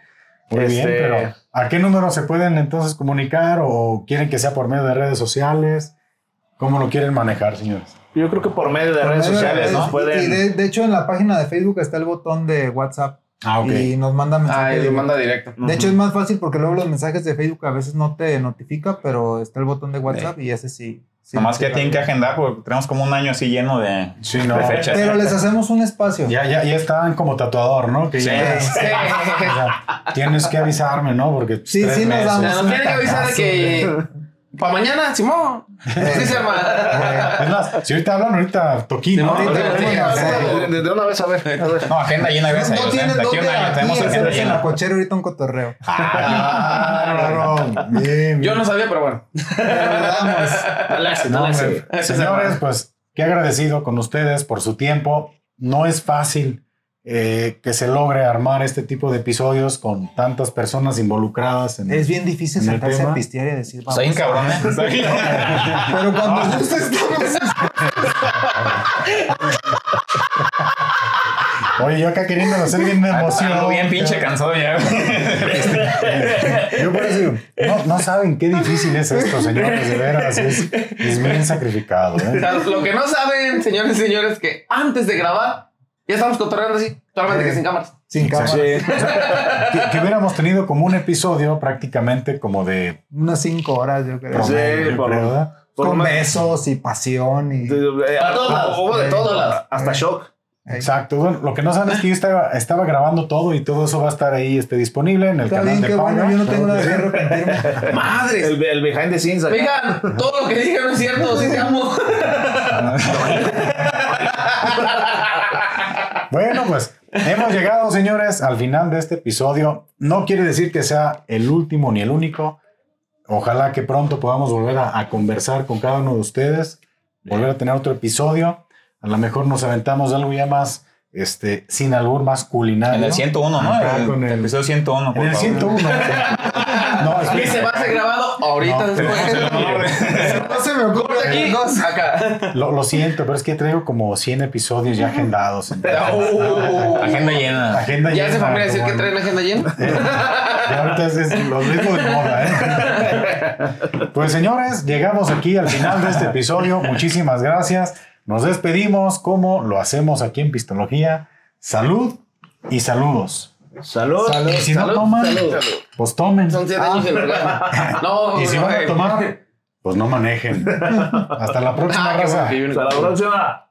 Muy bien, Este, pero ¿a qué número se pueden entonces comunicar o quieren que sea por medio de redes sociales? ¿Cómo lo quieren manejar, señores? Yo creo que por medio de Por redes medio de sociales redes. nos Y pueden. de, de hecho, en la página de Facebook está el botón de WhatsApp. Ah, ok. Y nos manda Ah, mensajes. y lo de- manda directo. De hecho, es más fácil porque luego los mensajes de Facebook a veces no te notifica, pero está el botón de WhatsApp y ese sí. Sí Nomás que sí ya tienen que agendar porque tenemos como un año así lleno de, Sí, no. de fechas. Pero les hacemos un espacio. Ya, ya, ya están como tatuador, ¿no? Que Sí. ya- Sí. o sea, tienes que avisarme, ¿no? Porque Sí, sí nos damos. sea, nos tiene que avisar de que. Para mañana, Simón. ¿Qué se llama? Es más, si ahorita hablan, ahorita toquín, ¿no? Sí, ahorita vamos De, de una vez, a ver. A ver. No, agenda llena de veces. No tienes de aquí a un año tenemos agenda hacerse en la llena. cochera ahorita un cotorreo. Ah, no, no. Bien, Yo bien. no sabía, pero bueno. No, hombre, Señores, pues qué agradecido con ustedes por su tiempo. No es fácil eh, que se logre armar este tipo de episodios con tantas personas involucradas. En, Es bien difícil ¿En el sentarse a pistear y decir, vamos. cabrón, ¿eh? Está bien Pero cuando gusta estamos. Oye, yo acá queriendo hacer bien de emoción. Ando bien pinche cansado ya. Yo por eso digo, no, no saben qué difícil es esto, señores, de veras. Es, es bien sacrificado. O ¿eh? sea, lo que no saben, señores y señores, que antes de grabar, ya estamos cotorreando así, solamente que sin cámaras. Sin Exacto. cámara. Que, que hubiéramos tenido como un episodio prácticamente como de Unas cinco horas, yo creo. Sí, por- creo, ¿verdad? por Con besos y pasión y. Eh, Para todos lados. Hubo de Sí. todo, hasta shock. Exacto. Bueno, lo que no saben es que yo estaba, estaba grabando todo y todo eso va a estar ahí este, disponible en el Está canal bien, de Paga. bueno, yo no tengo nada arrepentirme. ¡Madres! El, el behind the scenes acá. Oigan, todo lo que dije no es cierto, sí te amo. Bueno, pues hemos llegado, señores, al final de este episodio. No quiere decir que sea el último ni el único. Ojalá que pronto podamos volver a, a conversar con cada uno de ustedes, volver a tener otro episodio. A lo mejor nos aventamos algo ya más, este, sin albur, más culinario. En el 101, ¿no? Acá El, con el- episodio 101, por En el favor. 101. No, Y se va a ser grabado ahorita No, después. Se me ocurre aquí, acá. Lo, lo siento, pero es que traigo como 100 episodios ya agendados. Uh, Agenda llena. Agenda ya se llena, familia decir que traen agenda llena. Y ahorita es, es lo mismo de moda, ¿eh? Pues señores, llegamos aquí al final de este episodio. Muchísimas gracias. Nos despedimos como lo hacemos aquí en Pistología. Salud y saludos. Salud. Y si no Salud, toman, salud. pues tomen. Son siete años en el No, Y si van a tomar, pues no manejen. Hasta la próxima Ah, raza. Hasta la próxima.